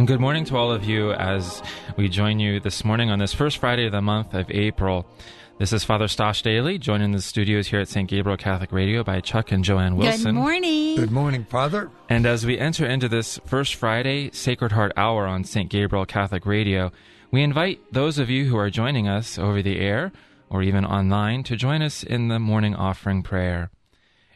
And good morning to all of you as we join you this morning on this first Friday of the month of April. This is Father Stash Dailey, joining the studios here at St. Gabriel Catholic Radio by Chuck and Joanne Wilson. Good morning. Good morning, Father. And as we enter into this first Friday Sacred Heart Hour on St. Gabriel Catholic Radio, we invite those of you who are joining us over the air or even online to join us in the morning offering prayer.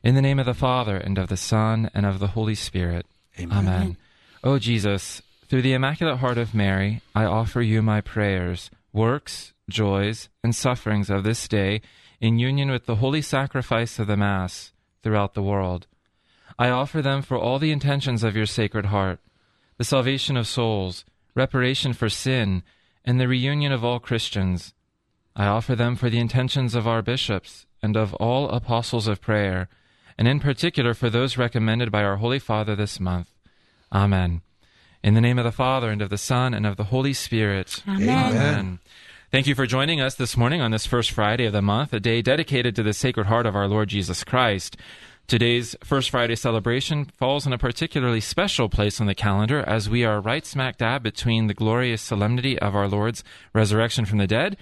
In the name of the Father, and of the Son, and of the Holy Spirit. Amen. Amen. O Jesus, through the Immaculate Heart of Mary, I offer you my prayers, works, joys, and sufferings of this day in union with the holy sacrifice of the Mass throughout the world. I offer them for all the intentions of your Sacred Heart, the salvation of souls, reparation for sin, and the reunion of all Christians. I offer them for the intentions of our bishops and of all apostles of prayer, and in particular for those recommended by our Holy Father this month. Amen. In the name of the Father, and of the Son, and of the Holy Spirit. Amen. Amen. Thank you for joining us this morning on this first Friday of the month, a day dedicated to the Sacred Heart of our Lord Jesus Christ. Today's First Friday celebration falls in a particularly special place on the calendar as we are right smack dab between the glorious solemnity of our Lord's resurrection from the dead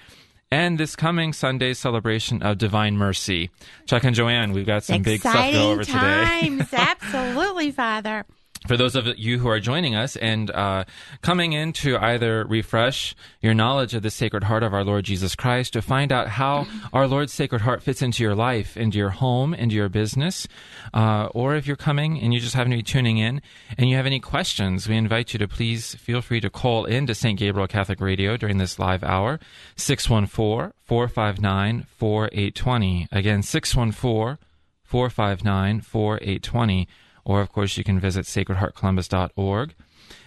and this coming Sunday's celebration of Divine Mercy. Chuck and Joanne, we've got some big stuff to go over today. times. Absolutely, Father. For those of you who are joining us and uh, coming in to either refresh your knowledge of the Sacred Heart of our Lord Jesus Christ, to find out how our Lord's Sacred Heart fits into your life, into your home, into your business, uh, or if you're coming and you just happen to be tuning in and you have any questions, we invite you to please feel free to call in to St. Gabriel Catholic Radio during this live hour, 614 459 4820. Again, 614 459 4820 or of course you can visit sacredheartcolumbus.org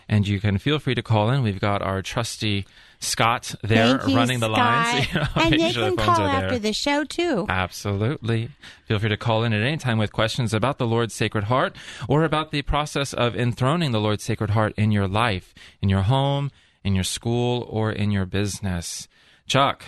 and you can feel free to call in we've got our trusty scott there Thank you, running the lines Scott. you know, and making they sure can the call after the show, too. Absolutely. Feel free to call in at any time with questions about the Lord's Sacred Heart or about the process of enthroning the Lord's Sacred Heart in your life, in your home, in your school, or in your business. Chuck,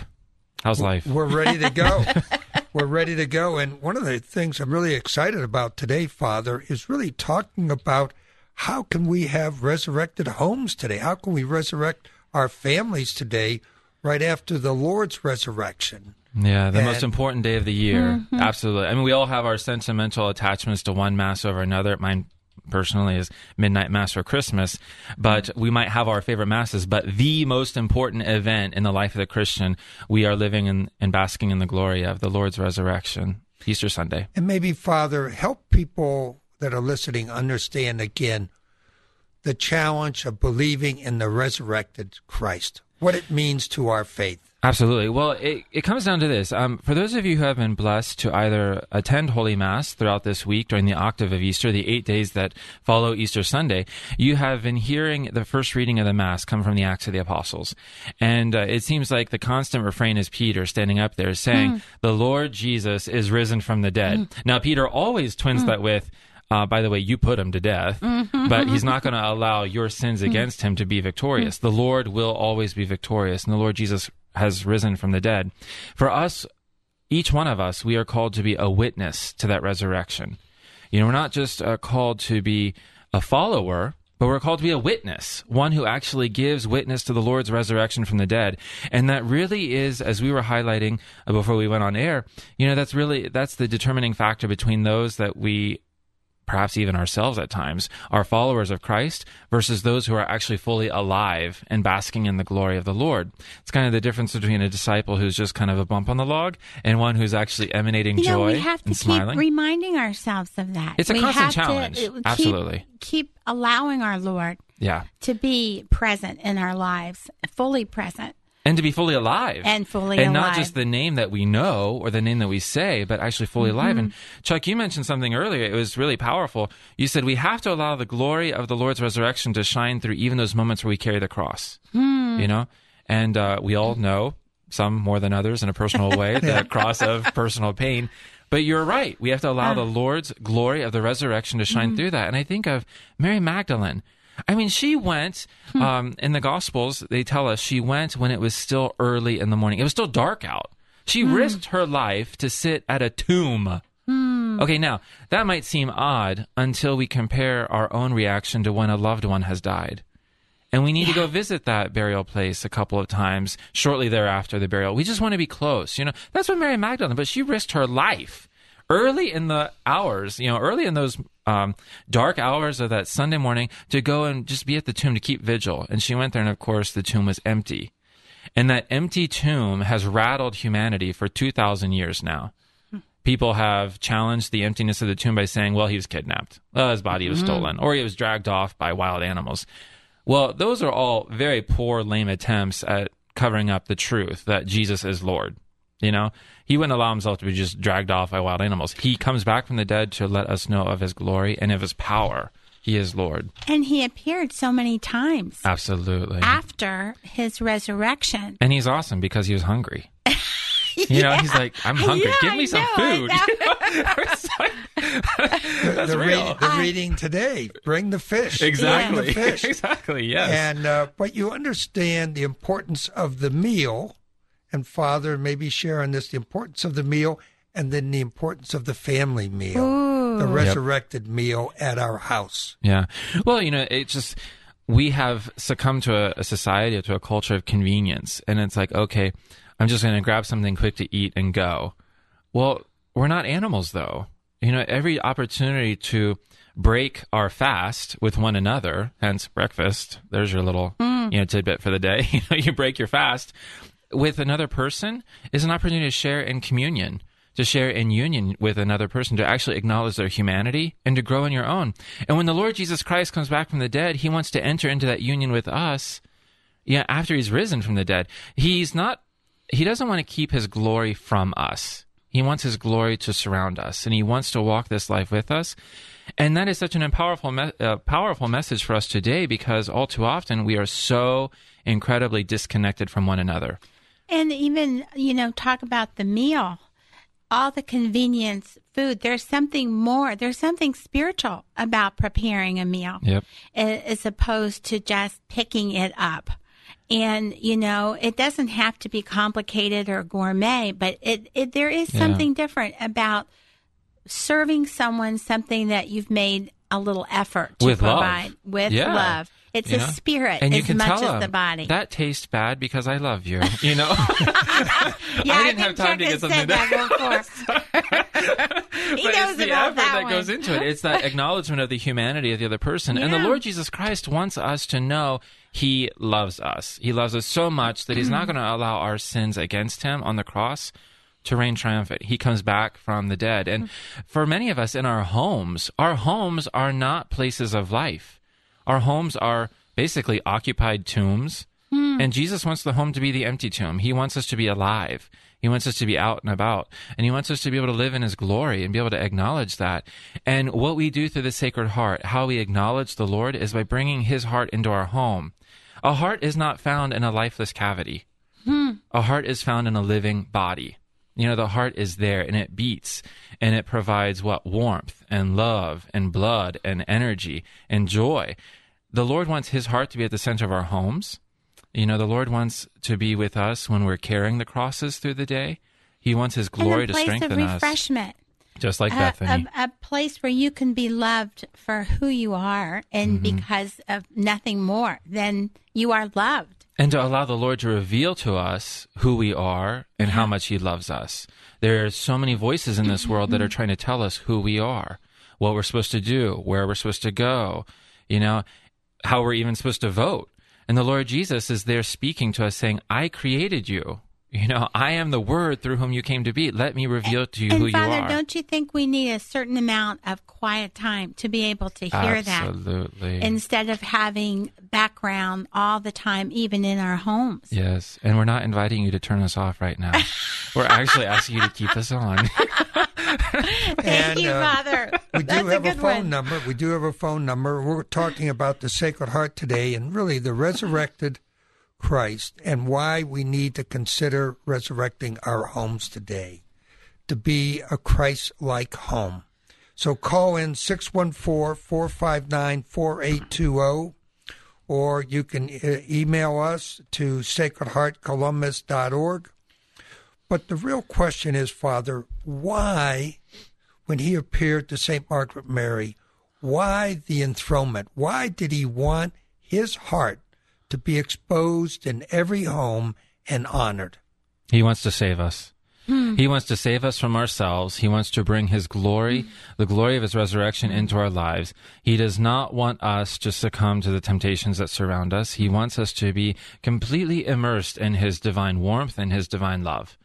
how's life? We're ready to go. We're ready to go. And one of the things I'm really excited about today, Father, is really talking about how can we have resurrected homes today? How can we resurrect our families today right after the Lord's resurrection? Yeah, the And- most important day of the year. Mm-hmm. Absolutely. I mean, we all have our sentimental attachments to one mass over another. Mine personally is midnight mass or Christmas, but we might have our favorite masses. But the most important event in the life of the Christian, we are living in and basking in the glory of the Lord's resurrection, Easter Sunday. And maybe, Father, help people that are listening understand again the challenge of believing in the resurrected Christ, what it means to our faith. Absolutely. Well, it, it comes down to this. Um, for those of you who have been blessed to either attend Holy Mass throughout this week during the octave of Easter, the eight days that follow Easter Sunday, you have been hearing the first reading of the Mass come from the Acts of the Apostles. And uh, it seems like the constant refrain is Peter standing up there saying, The Lord Jesus is risen from the dead. Now, Peter always twins that with, uh, by the way, you put him to death, but he's not going to allow your sins against him to be victorious. The Lord will always be victorious, and the Lord Jesus has risen from the dead. For us, each one of us, we are called to be a witness to that resurrection. You know, we're not just uh, called to be a follower, but we're called to be a witness, one who actually gives witness to the Lord's resurrection from the dead. And that really is, as we were highlighting uh, before we went on air, you know, that's really, that's the determining factor between those that we perhaps even ourselves at times, are followers of Christ versus those who are actually fully alive and basking in the glory of the Lord. It's kind of the difference between a disciple who's just kind of a bump on the log and one who's actually emanating You know, joy we have to keep smiling. reminding ourselves of that. It's a we constant challenge. keep- Absolutely. Keep allowing our Lord yeah. to be present in our lives, fully present. And to be fully alive. And fully And not just the name that we know or the name that we say, but actually fully alive. Mm-hmm. And Chuck, you mentioned something earlier. It was really powerful. You said we have to allow the glory of the Lord's resurrection to shine through even those moments where we carry the cross. Hmm. You know? And uh, we all know, some more than others in a personal way, the cross of personal pain. But you're right. We have to allow the Lord's glory of the resurrection to shine through that. And I think of Mary Magdalene. I mean, she went hmm. um, in the Gospels. They tell us she went when it was still early in the morning. It was still dark out. She hmm. risked her life to sit at a tomb. Hmm. Okay, now that might seem odd until we compare our own reaction to when a loved one has died. And we need to go visit that burial place a couple of times shortly thereafter the burial. We just want to be close. You know, that's what Mary Magdalene, but she risked her life early in the hours, you know, early in those um, dark hours of that Sunday morning to go and just be at the tomb to keep vigil. And she went there, and of course, the tomb was empty. And that empty tomb has rattled humanity for 2,000 years now. People have challenged the emptiness of the tomb by saying, well, he was kidnapped, well, his body was stolen, or he was dragged off by wild animals. Well, those are all very poor, lame attempts at covering up the truth that Jesus is Lord. You know, he wouldn't allow himself to be just dragged off by wild animals. He comes back from the dead to let us know of his glory and of his power. He is Lord. And he appeared so many times Absolutely. after his resurrection. And he's awesome because he was hungry. You know, he's like, I'm hungry. Yeah, Give me I some know, I food. know. That's the, real. the reading today. Bring the fish. exactly. Bring the fish. exactly. Yes. And uh, but you understand the importance of the meal, and Father maybe sharing this the importance of the meal, and then the importance of the family meal, the resurrected meal at our house. Yeah. Well, you know, it just we have succumbed to a, a society to a culture of convenience, and it's like, okay, I'm just going to grab something quick to eat and go. Well, we're not animals, though. You know, every opportunity to break our fast with one another, hence breakfast. There's your little mm. you know tidbit for the day. you know, you break your fast with another person is an opportunity to share in communion, to share in union with another person, to actually acknowledge their humanity and to grow in your own. And when the Lord Jesus Christ comes back from the dead, he wants to enter into that union with us. Yeah, after he's risen from the dead. He's not he doesn't want to keep his glory from us. He wants his glory to surround us, and he wants to walk this life with us. And that is such an powerful, me- uh, powerful message for us today because all too often we are so incredibly disconnected from one another. And even, you know, talk about the meal, all the convenience food. There's something more, there's something spiritual about preparing a meal Yep. as opposed to just picking it up. And, you know, it doesn't have to be complicated or gourmet, but it, it there is Yeah. something different about serving someone something that you've made a little effort to With love. provide with Yeah. love. It's You a know? spirit and you as can much as the body. That tastes bad because I love you. You know, yeah, I didn't have time to get something that he but knows it's the about effort that, that goes into it. It's that acknowledgement of the humanity of the other person. And the Lord Jesus Christ wants us to know He loves us. He loves us so much that He's not mm-hmm. going to allow our sins against Him on the cross to reign triumphant. He comes back from the dead. And mm. for many of us in our homes, our homes are not places of life. Our homes are basically occupied tombs. Hmm. And Jesus wants the home to be the empty tomb. He wants us to be alive. He wants us to be out and about. And he wants us to be able to live in his glory and be able to acknowledge that. And what we do through the Sacred Heart, how we acknowledge the Lord, is by bringing his heart into our home. A heart is not found in a lifeless cavity. Hmm. A heart is found in a living body. You know, the heart is there and it beats and it provides what? Warmth and love and blood and energy and joy. The Lord wants his heart to be at the center of our homes. You know, the Lord wants to be with us when we're carrying the crosses through the day. He wants his glory to and a to place of strengthen us, refreshment. just like a, Bethany. a, a place where you can be loved for who you are and Mm-hmm. because of nothing more than you are loved. and to allow the Lord to reveal to us who we are and how much He loves us. There are so many voices in this world that are trying to tell us who we are, what we're supposed to do, where we're supposed to go, you know, how we're even supposed to vote. And the Lord Jesus is there speaking to us saying, I created you. You know, I am the word through whom you came to be. Let me reveal to you and who Father, you are. Father, don't you think we need a certain amount of quiet time to be able to hear that Absolutely. instead of having background all the time, even in our homes? Yes, and we're not inviting you to turn us off right now. we're actually asking you to keep us on. Thank And, you, uh, Father. We That's do have a, good phone one. number. We do have a phone number. We're talking about the Sacred Heart today and really the resurrected Christ and why we need to consider resurrecting our homes today to be a Christ like home. So call in 614 459 4820 or you can uh, email us to sacredheartcolumbus.org. But the real question is, Father, why, when he appeared to St. Margaret Mary, why the enthronement? Why did he want his heart to be exposed in every home and honored. He wants to save us. Hmm. He wants to save us from ourselves. He wants to bring His glory, the glory of His resurrection, into our lives. He does not want us to succumb to the temptations that surround us. He wants us to be completely immersed in His divine warmth and His divine love.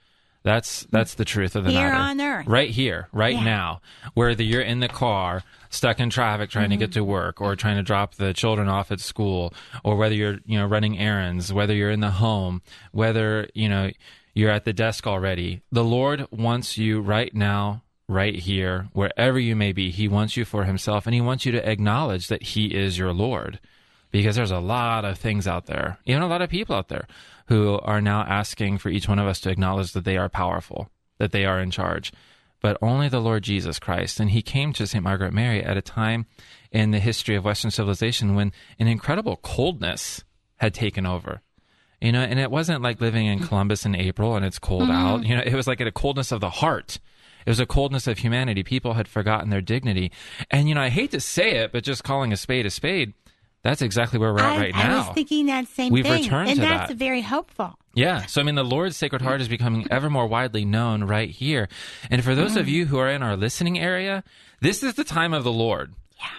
That's that's the truth of the Here matter. on earth. right here, right Yeah. now, whether you're in the car, stuck in traffic, trying to get Mm-hmm. to work, or trying to drop the children off at school, or whether you're you know running errands, whether you're in the home, whether you know you're at the desk already. The Lord wants you right now, right here, wherever you may be. He wants you for Himself, and He wants you to acknowledge that He is your Lord because there's a lot of things out there, even a lot of people out there who are now asking for each one of us to acknowledge that they are powerful, that they are in charge. But only the Lord Jesus Christ. And he came to St. Margaret Mary at a time in the history of Western civilization when an incredible coldness had taken over. You know, and it wasn't like living in Columbus in April and it's cold mm-hmm. out. You know, it was like a coldness of the heart. It was a coldness of humanity. People had forgotten their dignity. And, you know, I hate to say it, but just calling a spade a spade, that's exactly where we're at I, right I now. I was thinking that same We've thing, returned and to that's that. very hopeful. Yeah. So, I mean, the Lord's Sacred Heart is becoming ever more widely known right here. And for those of mm. you who are in our listening area, this is the time of the Lord.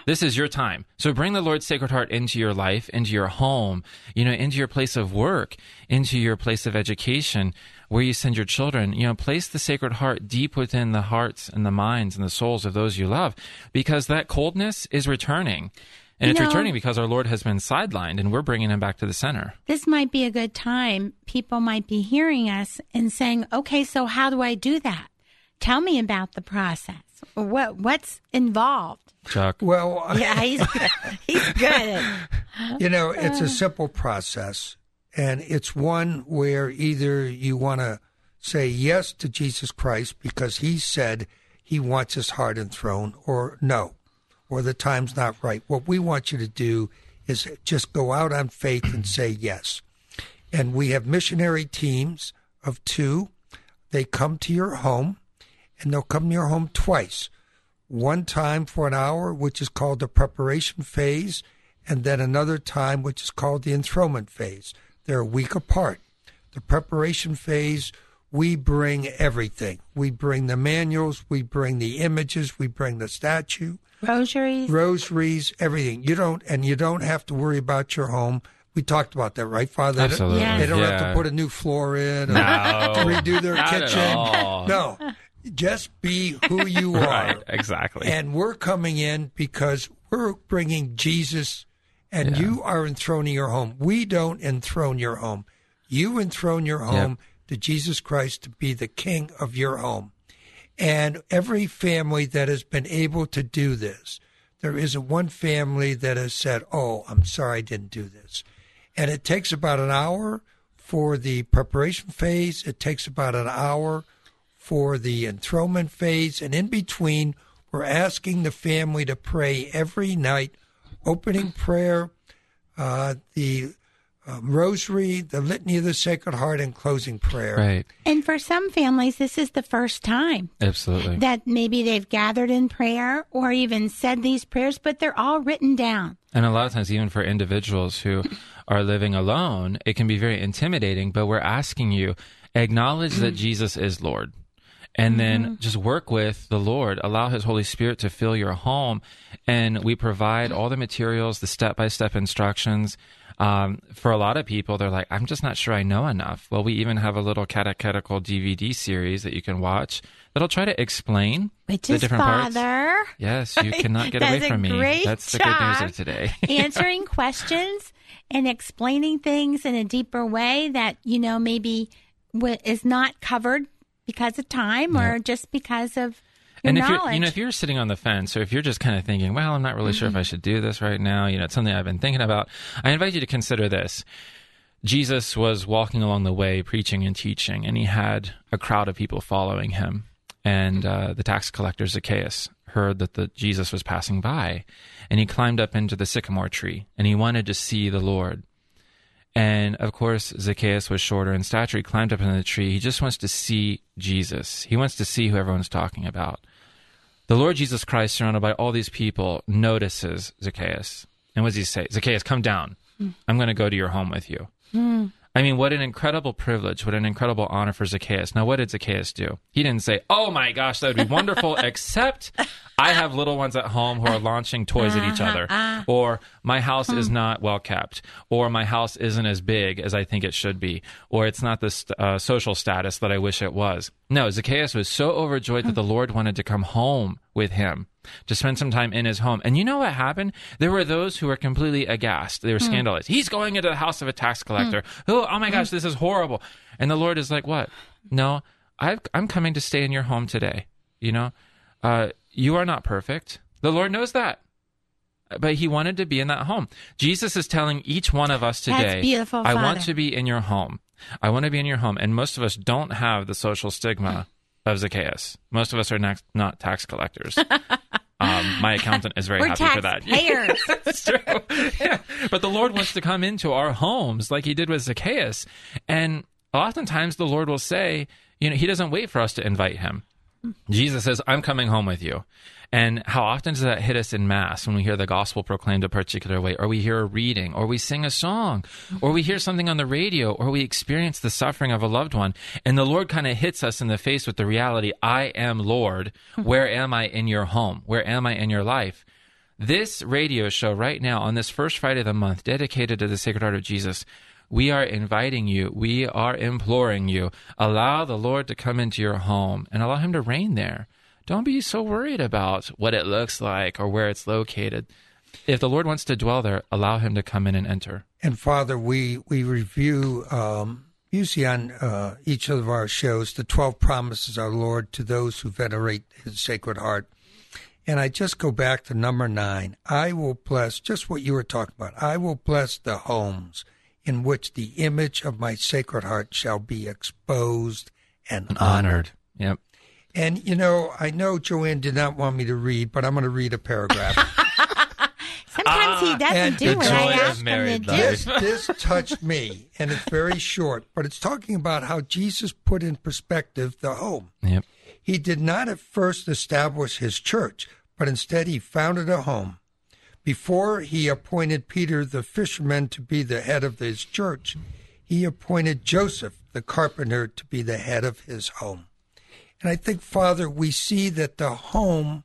This is your time. So bring the Lord's Sacred Heart into your life, into your home, you know, into your place of work, into your place of education, where you send your children. You know, place the Sacred Heart deep within the hearts and the minds and the souls of those you love, because that coldness is returning. And You it's know- returning because our Lord has been sidelined and we're bringing him back to the center. This might be a good time. People might be hearing us and saying, "Okay, so how do I do that? Tell me about the process. What what's involved?" Chuck. Well, Yeah, he's he's good. You know, it's a simple process, and it's one where either you want to say yes to Jesus Christ because he said he wants his heart enthroned, or no, or the time's not right. What we want you to do is just go out on faith and say yes. And we have missionary teams of two. They come to your home, and they'll come to your home twice one time for an hour, which is called the preparation phase, and then another time, which is called the enthronement phase. They're a week apart. The preparation phase, we bring everything. We bring the manuals, we bring the images, we bring the statue, Rosaries. rosaries, everything. You don't, and you don't have to worry about your home. We talked about that, right, Father? They don't- Absolutely. Yeah. They don't have to put a new floor in or No. redo their Not at kitchen. all. No, just be who you are. Right, exactly. And we're coming in because we're bringing Jesus, and you are enthroning your home. We don't enthrone your home. You enthrone your home to Jesus Christ to be the king of your home. And every family that has been able to do this, there isn't one family that has said, Oh, I'm sorry I didn't do this. And it takes about an hour for the preparation phase, it takes about an hour for the enthronement phase. And in between, we're asking the family to pray every night, opening prayer, uh, the um, rosary, the litany of the Sacred Heart, and closing prayer. right. And for some families, this is the first time Absolutely. that maybe they've gathered in prayer or even said these prayers, but they're all written down. And a lot of times, even for individuals who are living alone, it can be very intimidating. But we're asking you acknowledge that mm. Jesus is Lord. And then mm-hmm. just work with the Lord. Allow His Holy Spirit to fill your home. And we provide mm. all the materials, the step by step instructions. Um, for a lot of people, they're like, I'm just not sure I know enough. Well, we even have a little catechetical DVD series that you can watch that'll try to explain Which the different parts. Father Yes, you cannot get away from me. That's the good news of today. answering questions and explaining things in a deeper way that you know maybe w- is not covered because of time or just because of your and if knowledge. you're, you know, if you're sitting on the fence, or if you're just kind of thinking, "Well, I'm not really sure Mm-hmm. if I should do this right now," you know, it's something I've been thinking about. I invite you to consider this. Jesus was walking along the way, preaching and teaching, and he had a crowd of people following him. And uh, the tax collector Zacchaeus heard that the Jesus was passing by, and he climbed up into the sycamore tree, and he wanted to see the Lord. And of course, Zacchaeus was shorter in stature. He climbed up into the tree. He just wants to see Jesus. He wants to see who everyone's talking about. The Lord Jesus Christ, surrounded by all these people, notices Zacchaeus. And what does he say? Zacchaeus, come down. Hmm. I'm going to go to your home with you. Hmm. I mean, what an incredible privilege, what an incredible honor for Zacchaeus. Now, what did Zacchaeus do? He didn't say, Oh my gosh, that would be wonderful, except I have little ones at home who are launching toys at each other, uh-huh, uh-huh. or my house is hmm. not well kept, or my house isn't as big as I think it should be, or it's not the st- uh, social status that I wish it was. No, Zacchaeus was so overjoyed that hmm. the Lord wanted to come home with him to spend some time in his home. And you know what happened? There were those who were completely aghast. They were scandalized. He's going into the house of a tax collector. Oh, oh my gosh, this is horrible. And the Lord is like, what? No, I've, I'm coming to stay in your home today. You know, uh, you are not perfect. The Lord knows that. But he wanted to be in that home. Jesus is telling each one of us today, I want to be in your home. I want to be in your home. And most of us don't have the social stigma of Zacchaeus. Most of us are not, not tax collectors. Um, my accountant is very We're happy for that. taxpayers. That's true. Yeah. But the Lord wants to come into our homes like he did with Zacchaeus. And oftentimes the Lord will say, you know, he doesn't wait for us to invite him. Jesus says, I'm coming home with you. And how often does that hit us in Mass when we hear the gospel proclaimed a particular way, or we hear a reading, or we sing a song, or we hear something on the radio, or we experience the suffering of a loved one, and the Lord kind of hits us in the face with the reality, I am Lord. Where am I in your home? Where am I in your life? This radio show right now on this first Friday of the month, dedicated to the Sacred Heart of Jesus, we are inviting you, we are imploring you, allow the Lord to come into your home and allow him to reign there. Don't be so worried about what it looks like or where it's located. If the Lord wants to dwell there, allow him to come in and enter. And Father, we we review um, usually on uh, each of our shows the twelve promises our Lord to those who venerate His Sacred Heart. And I just go back to number nine. I will bless just what you were talking about. I will bless the homes in which the image of my Sacred Heart shall be exposed and honored. Yep. And you know, I know Joanne did not want me to read, but I'm going to read a paragraph. Sometimes he ah, doesn't do the what I of ask him to do. this, this touched me, and it's very short, but it's talking about how Jesus put in perspective the home. Yep. He did not at first establish his church, but instead he founded a home. Before he appointed Peter the fisherman to be the head of his church, he appointed Joseph the carpenter to be the head of his home. And I think, Father, we see that the home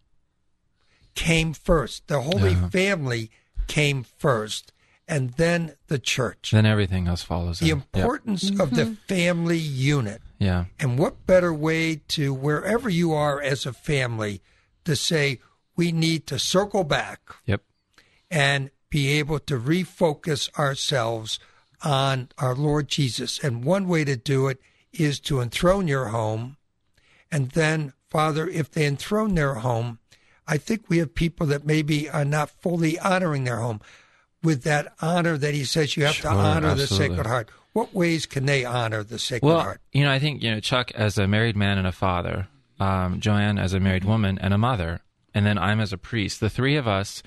came first. The Holy Yeah. Family came first, and then the church. Then everything else follows. The in. Yep. importance of the mm-hmm. family unit. Yeah. And what better way to, wherever you are as a family, to say, we need to circle back Yep. and be able to refocus ourselves on our Lord Jesus. And one way to do it is to enthrone your home. And then, Father, if they enthrone their home, I think we have people that maybe are not fully honoring their home with that honor that he says you have Sure, to honor the. Sacred Heart. What ways can they honor the Sacred Heart? Well, Heart? you know, I think you know Chuck as a married man and a father, um, Joanne as a married woman and a mother, and then I'm as a priest. The three of us,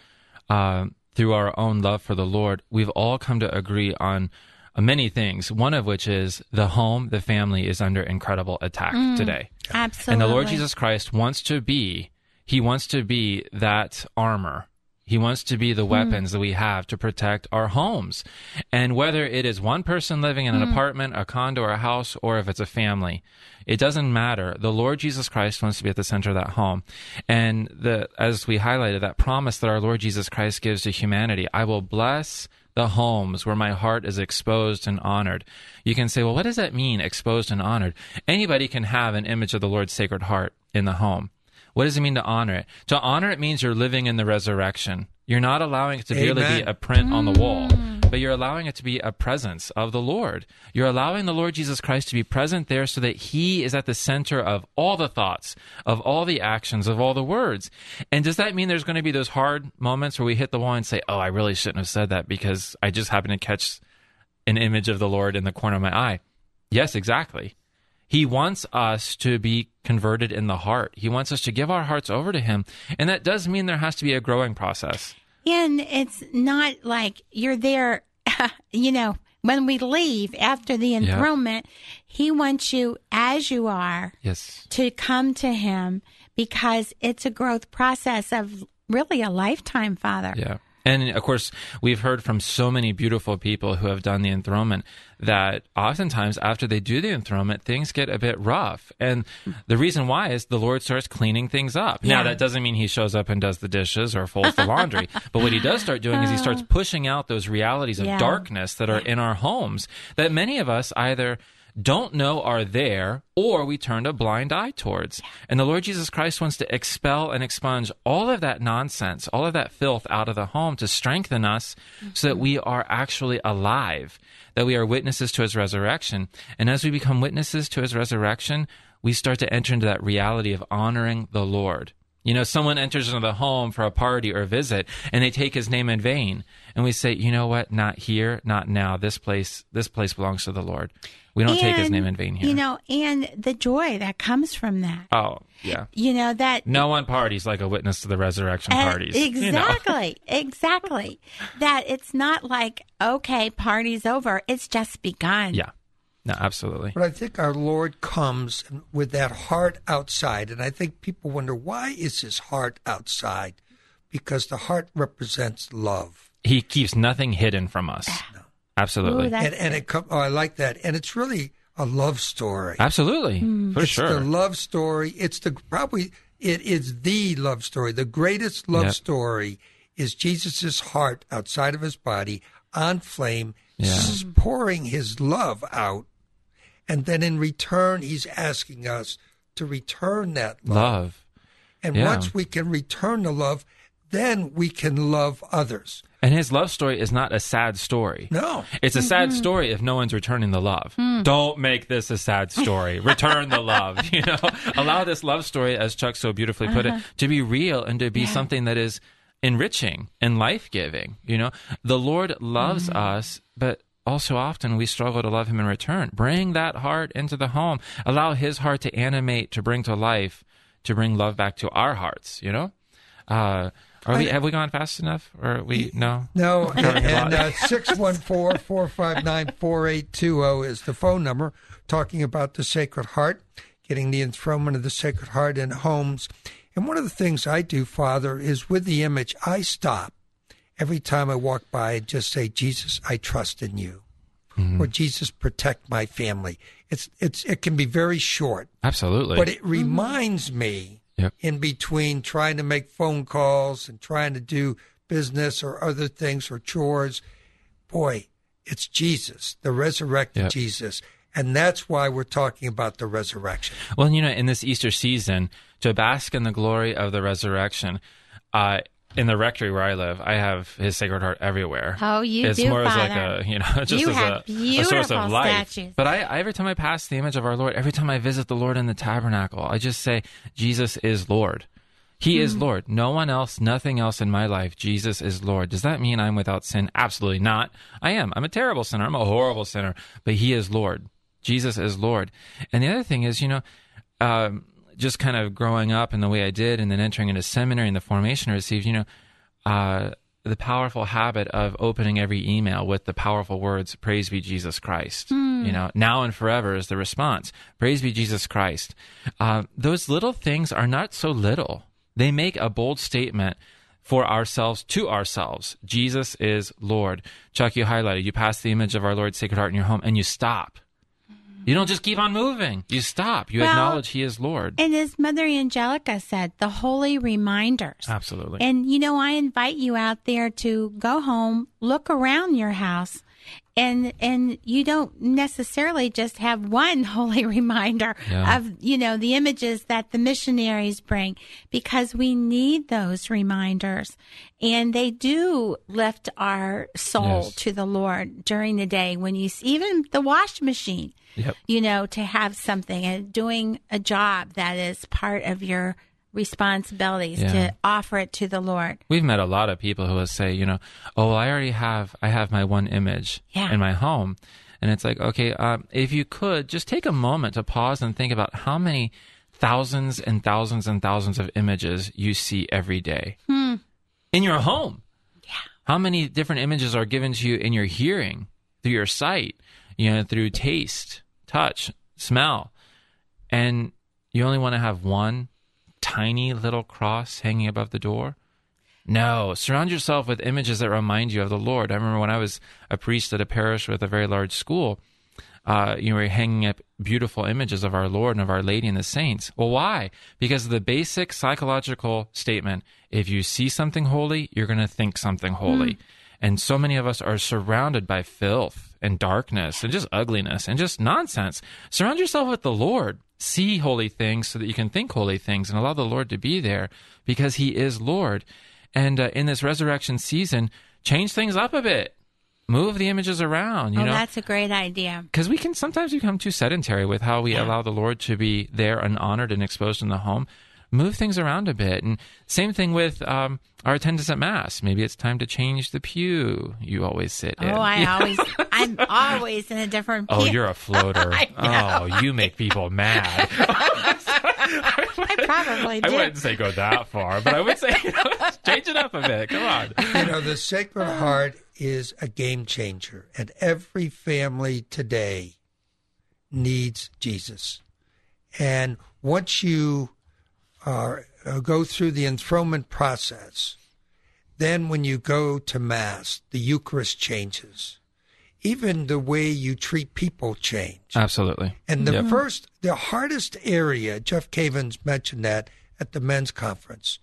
uh, through our own love for the Lord, we've all come to agree on many things. One of which is the home, the family is under incredible attack mm. today, Absolutely. and the Lord Jesus Christ wants to be. He wants to be that armor. He wants to be the mm. weapons that we have to protect our homes. And whether it is one person living in an mm. apartment, a condo, or a house, or if it's a family, it doesn't matter. The Lord Jesus Christ wants to be at the center of that home. And the, as we highlighted, that promise that our Lord Jesus Christ gives to humanity, I will bless the homes where my heart is exposed and honored. You can say, well, what does that mean, exposed and honored? Anybody can have an image of the Lord's Sacred Heart in the home. What does it mean to honor it? To honor it means you're living in the resurrection. You're not allowing it to merely be a print on the wall, mm. But you're allowing it to be a presence of the Lord. You're allowing the Lord Jesus Christ to be present there so that He is at the center of all the thoughts, of all the actions, of all the words. And does that mean there's going to be those hard moments where we hit the wall and say, oh, I really shouldn't have said that because I just happened to catch an image of the Lord in the corner of my eye? Yes, exactly. He wants us to be converted in the heart. He wants us to give our hearts over to Him. And that does mean there has to be a growing process. And it's not like you're there, you know, when we leave after the enthronement, he wants you as you are Yes. to come to him because it's a growth process of really a lifetime, Father. Yeah. And of course, we've heard from so many beautiful people who have done the enthronement that oftentimes after they do the enthronement, things get a bit rough. And the reason why is the Lord starts cleaning things up. Now, that doesn't mean he shows up and does the dishes or folds the laundry. but what he does start doing is he starts oh. pushing out those realities of Yeah. darkness that are in our homes that many of us either don't know are there or we turned a blind eye towards. And the Lord Jesus Christ wants to expel and expunge all of that nonsense, all of that filth out of the home to strengthen us so that mm-hmm. we are actually alive, that we are witnesses to his resurrection. And as we become witnesses to his resurrection, we start to enter into that reality of honoring the Lord. You know, someone enters into the home for a party or a visit and they take his name in vain. And we say, you know what? Not here, not now. This place, this place belongs to the Lord. We don't take his name in vain here. You know, and the joy that comes from that. oh, yeah. You know, that No one parties like a witness to the resurrection Uh, parties. you know. Exactly, exactly. That it's not like, okay, party's over. It's just begun. Yeah. No, absolutely. But I think our Lord comes with that heart outside. And I think people wonder why is his heart outside? Because the heart represents love. He keeps nothing hidden from us. Absolutely. Ooh, and and it com- oh, I like that. And it's really a love story. absolutely. Hmm. For it's sure. the love story. It's the probably it is the love story. The greatest love Yep. story is Jesus' heart outside of his body on flame, Yeah. pouring his love out. And then in return, he's asking us to return that love. Love. And Yeah. once we can return the love, then we can love others. And his love story is not a sad story. No. It's a sad story if no one's returning the love. Hmm. Don't make this a sad story. Return the love. You know, allow this love story, as Chuck so beautifully put it, uh-huh. to be real and to be something that is enriching and life giving. You know, the Lord loves mm-hmm. us, but also often we struggle to love Him in return. Bring that heart into the home. Allow His heart to animate, to bring to life, to bring love back to our hearts. You know. Uh, are we? Have we gone fast enough? Or we? No. No, and, Covered a and lot. uh, 614 459 4820 is the phone number talking about the Sacred Heart, getting the enthronement of the Sacred Heart in homes. And one of the things I do, Father, is with the image, I stop every time I walk by and just say, Jesus, I trust in you. Mm-hmm. Or Jesus, protect my family. It's it's it can be very short, Absolutely. but it reminds me Yep. in between trying to make phone calls and trying to do business or other things or chores. Boy, it's Jesus, the resurrected Yep. Jesus. And that's why we're talking about the resurrection. Well, you know, in this Easter season, to bask in the glory of the resurrection, uh, in the rectory where I live, I have His Sacred Heart everywhere. Oh, you it's do, more as like a you know just You as have a, a source of life. statues. But I, I every time I pass the image of our Lord, every time I visit the Lord in the tabernacle, I just say Jesus is Lord. He is Lord. No one else, nothing else in my life. Jesus is Lord. Does that mean I'm without sin? Absolutely not. I am. I'm a terrible sinner. I'm a horrible sinner. But He is Lord. Jesus is Lord. And the other thing is, you know, um, just kind of growing up in the way I did and then entering into seminary and the formation I received, you know, uh, the powerful habit of opening every email with the powerful words, Praise be Jesus Christ. You know, now and forever is the response. Praise be Jesus Christ. Uh, those little things are not so little. They make a bold statement for ourselves to ourselves. Jesus is Lord. Chuck, you highlighted, you pass the image of our Lord's Sacred Heart in your home and you stop. You don't just keep on moving. You stop. You Well, acknowledge He is Lord. And as Mother Angelica said, the holy reminders. Absolutely. And you know, I invite you out there to go home, look around your house, and and you don't necessarily just have one holy reminder Yeah. of you know the images that the missionaries bring because we need those reminders and they do lift our soul Yes. to the lord during the day when you see even the wash machine Yep. you know to have something and doing a job that is part of your responsibilities Yeah. to offer it to the lord We've met a lot of people who will say, you know, oh, I already have, I have my one image Yeah. in my home. And it's like, okay, um, if you could just take a moment to pause and think about how many thousands and thousands and thousands of images you see every day in your home. Yeah. How many different images are given to you in your hearing, through your sight, you know, through taste, touch, smell. And you only want to have one tiny little cross hanging above the door? No, surround yourself with images that remind you of the Lord. I remember when I was a priest at a parish with a very large school, uh, you know, we are hanging up beautiful images of our Lord and of Our Lady and the saints. Well, why? Because of the basic psychological statement if you see something holy, you're going to think something holy. Mm. And so many of us are surrounded by filth and darkness and just ugliness and just nonsense. Surround yourself with the Lord. See holy things so that you can think holy things and allow the Lord to be there because He is Lord. And uh, in this resurrection season, change things up a bit. Move the images around. You oh, know, that's a great idea. Because we can sometimes become too sedentary with how we yeah. allow the Lord to be there and honored and exposed in the home. Move things around a bit, and same thing with um, our attendance at mass. Maybe it's time to change the pew you always sit oh, in. Oh, I always, I'm always in a different. Oh, pew. Oh, you're a floater. oh, you make people mad. I probably I wouldn't say go that far, but I would say you know, change it up a bit. Come on. You know, the Sacred Heart is a game changer, and every family today needs Jesus. And once you uh, go through the enthronement process, then when you go to Mass, the Eucharist changes even the way you treat people change. Absolutely. And the yep. first, the hardest area, Jeff Cavins mentioned that at the men's conference,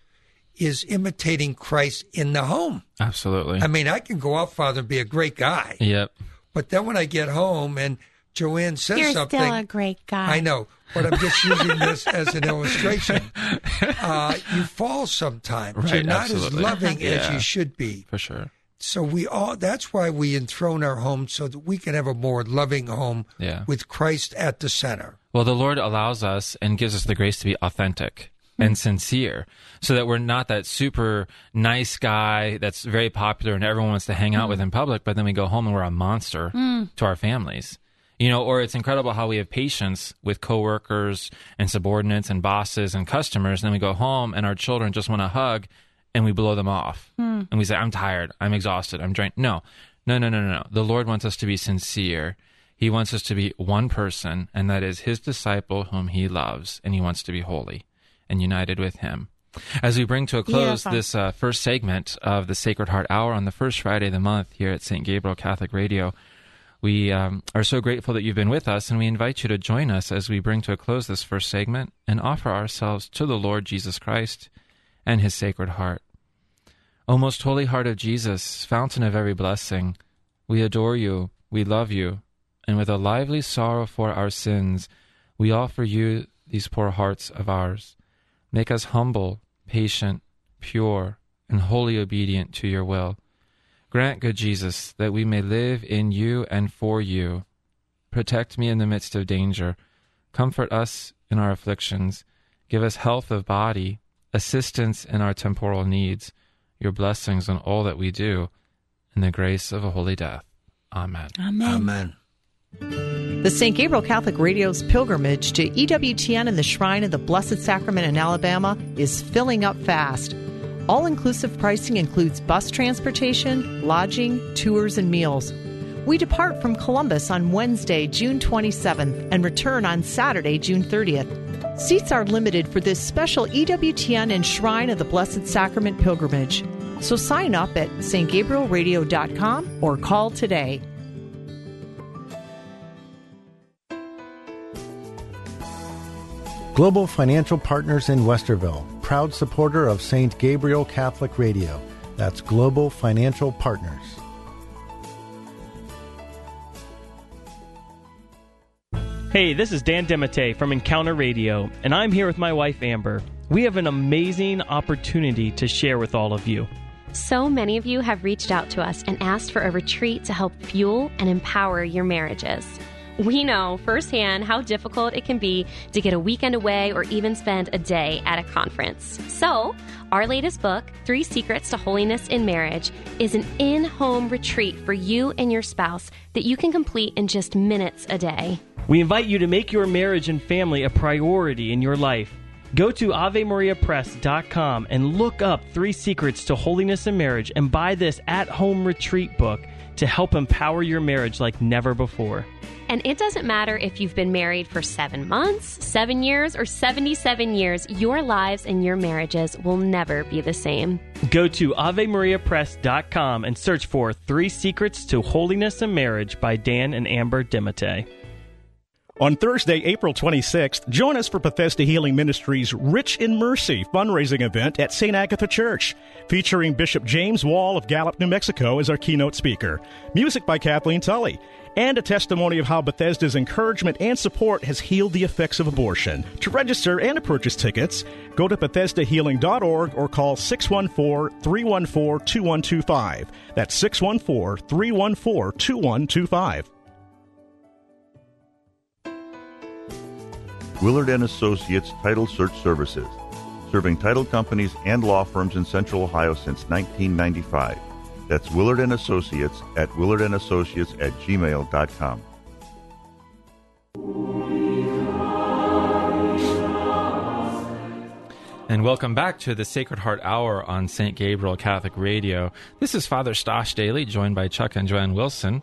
is imitating Christ in the home. Absolutely. I mean, I can go out, Father, and be a great guy. Yep. But then when I get home and Joanne says You're something, still a great guy. I know, but I'm just using this as an illustration. Uh, you fall sometimes. Right, You're not absolutely. as loving yeah, as you should be. For sure. So we all that's why we enthrone our home so that we can have a more loving home yeah. with Christ at the center. Well, the Lord allows us and gives us the grace to be authentic and sincere so that we're not that super nice guy that's very popular and everyone wants to hang out mm. with in public, but then we go home and we're a monster mm. to our families. You know, or it's incredible how we have patience with coworkers and subordinates and bosses and customers. And then we go home and our children just want to hug and we blow them off hmm. and we say, I'm tired, I'm exhausted, I'm drained. No, no, no, no, no, no. The Lord wants us to be sincere. He wants us to be one person, and that is His disciple whom He loves, and He wants to be holy and united with Him. As we bring to a close yeah, this uh, first segment of the Sacred Heart Hour on the first Friday of the month here at St. Gabriel Catholic Radio, we um, are so grateful that you've been with us, and we invite you to join us as we bring to a close this first segment and offer ourselves to the Lord Jesus Christ and his Sacred Heart. O most holy heart of Jesus, fountain of every blessing, we adore you, we love you, and with a lively sorrow for our sins, we offer you these poor hearts of ours. Make us humble, patient, pure, and wholly obedient to your will. Grant, good Jesus, that we may live in you and for you. Protect me in the midst of danger. Comfort us in our afflictions. Give us health of body, assistance in our temporal needs, your blessings on all that we do, and the grace of a holy death. Amen. Amen. Amen. The St. Gabriel Catholic Radio's pilgrimage to EWTN and the Shrine of the Blessed Sacrament in Alabama is filling up fast. All inclusive pricing includes bus transportation, lodging, tours, and meals. We depart from Columbus on Wednesday, June 27th, and return on Saturday, June 30th. Seats are limited for this special EWTN and Shrine of the Blessed Sacrament pilgrimage. So sign up at stgabrielradio.com or call today. Global Financial Partners in Westerville, proud supporter of St. Gabriel Catholic Radio. That's Global Financial Partners. Hey, this is Dan DeMatte from Encounter Radio, and I'm here with my wife Amber. We have an amazing opportunity to share with all of you. So many of you have reached out to us and asked for a retreat to help fuel and empower your marriages. We know firsthand how difficult it can be to get a weekend away or even spend a day at a conference. So, our latest book, Three Secrets to Holiness in Marriage, is an in home retreat for you and your spouse that you can complete in just minutes a day. We invite you to make your marriage and family a priority in your life. Go to AveMariaPress.com and look up Three Secrets to Holiness in Marriage and buy this at home retreat book to help empower your marriage like never before. And it doesn't matter if you've been married for seven months, seven years, or 77 years, your lives and your marriages will never be the same. Go to AveMariaPress.com and search for Three Secrets to Holiness and Marriage by Dan and Amber DeMatte. On Thursday, April 26th, join us for Bethesda Healing Ministries Rich in Mercy fundraising event at St. Agatha Church, featuring Bishop James Wall of Gallup, New Mexico as our keynote speaker. Music by Kathleen Tully and a testimony of how Bethesda's encouragement and support has healed the effects of abortion. To register and to purchase tickets, go to BethesdaHealing.org or call 614 314 2125. That's 614 314 2125. Willard and Associates Title Search Services, serving title companies and law firms in Central Ohio since 1995. That's Willard and Associates at willardandassociates at gmail.com. And welcome back to the Sacred Heart Hour on St. Gabriel Catholic Radio. This is Father Stash Dailey, joined by Chuck and Joanne Wilson.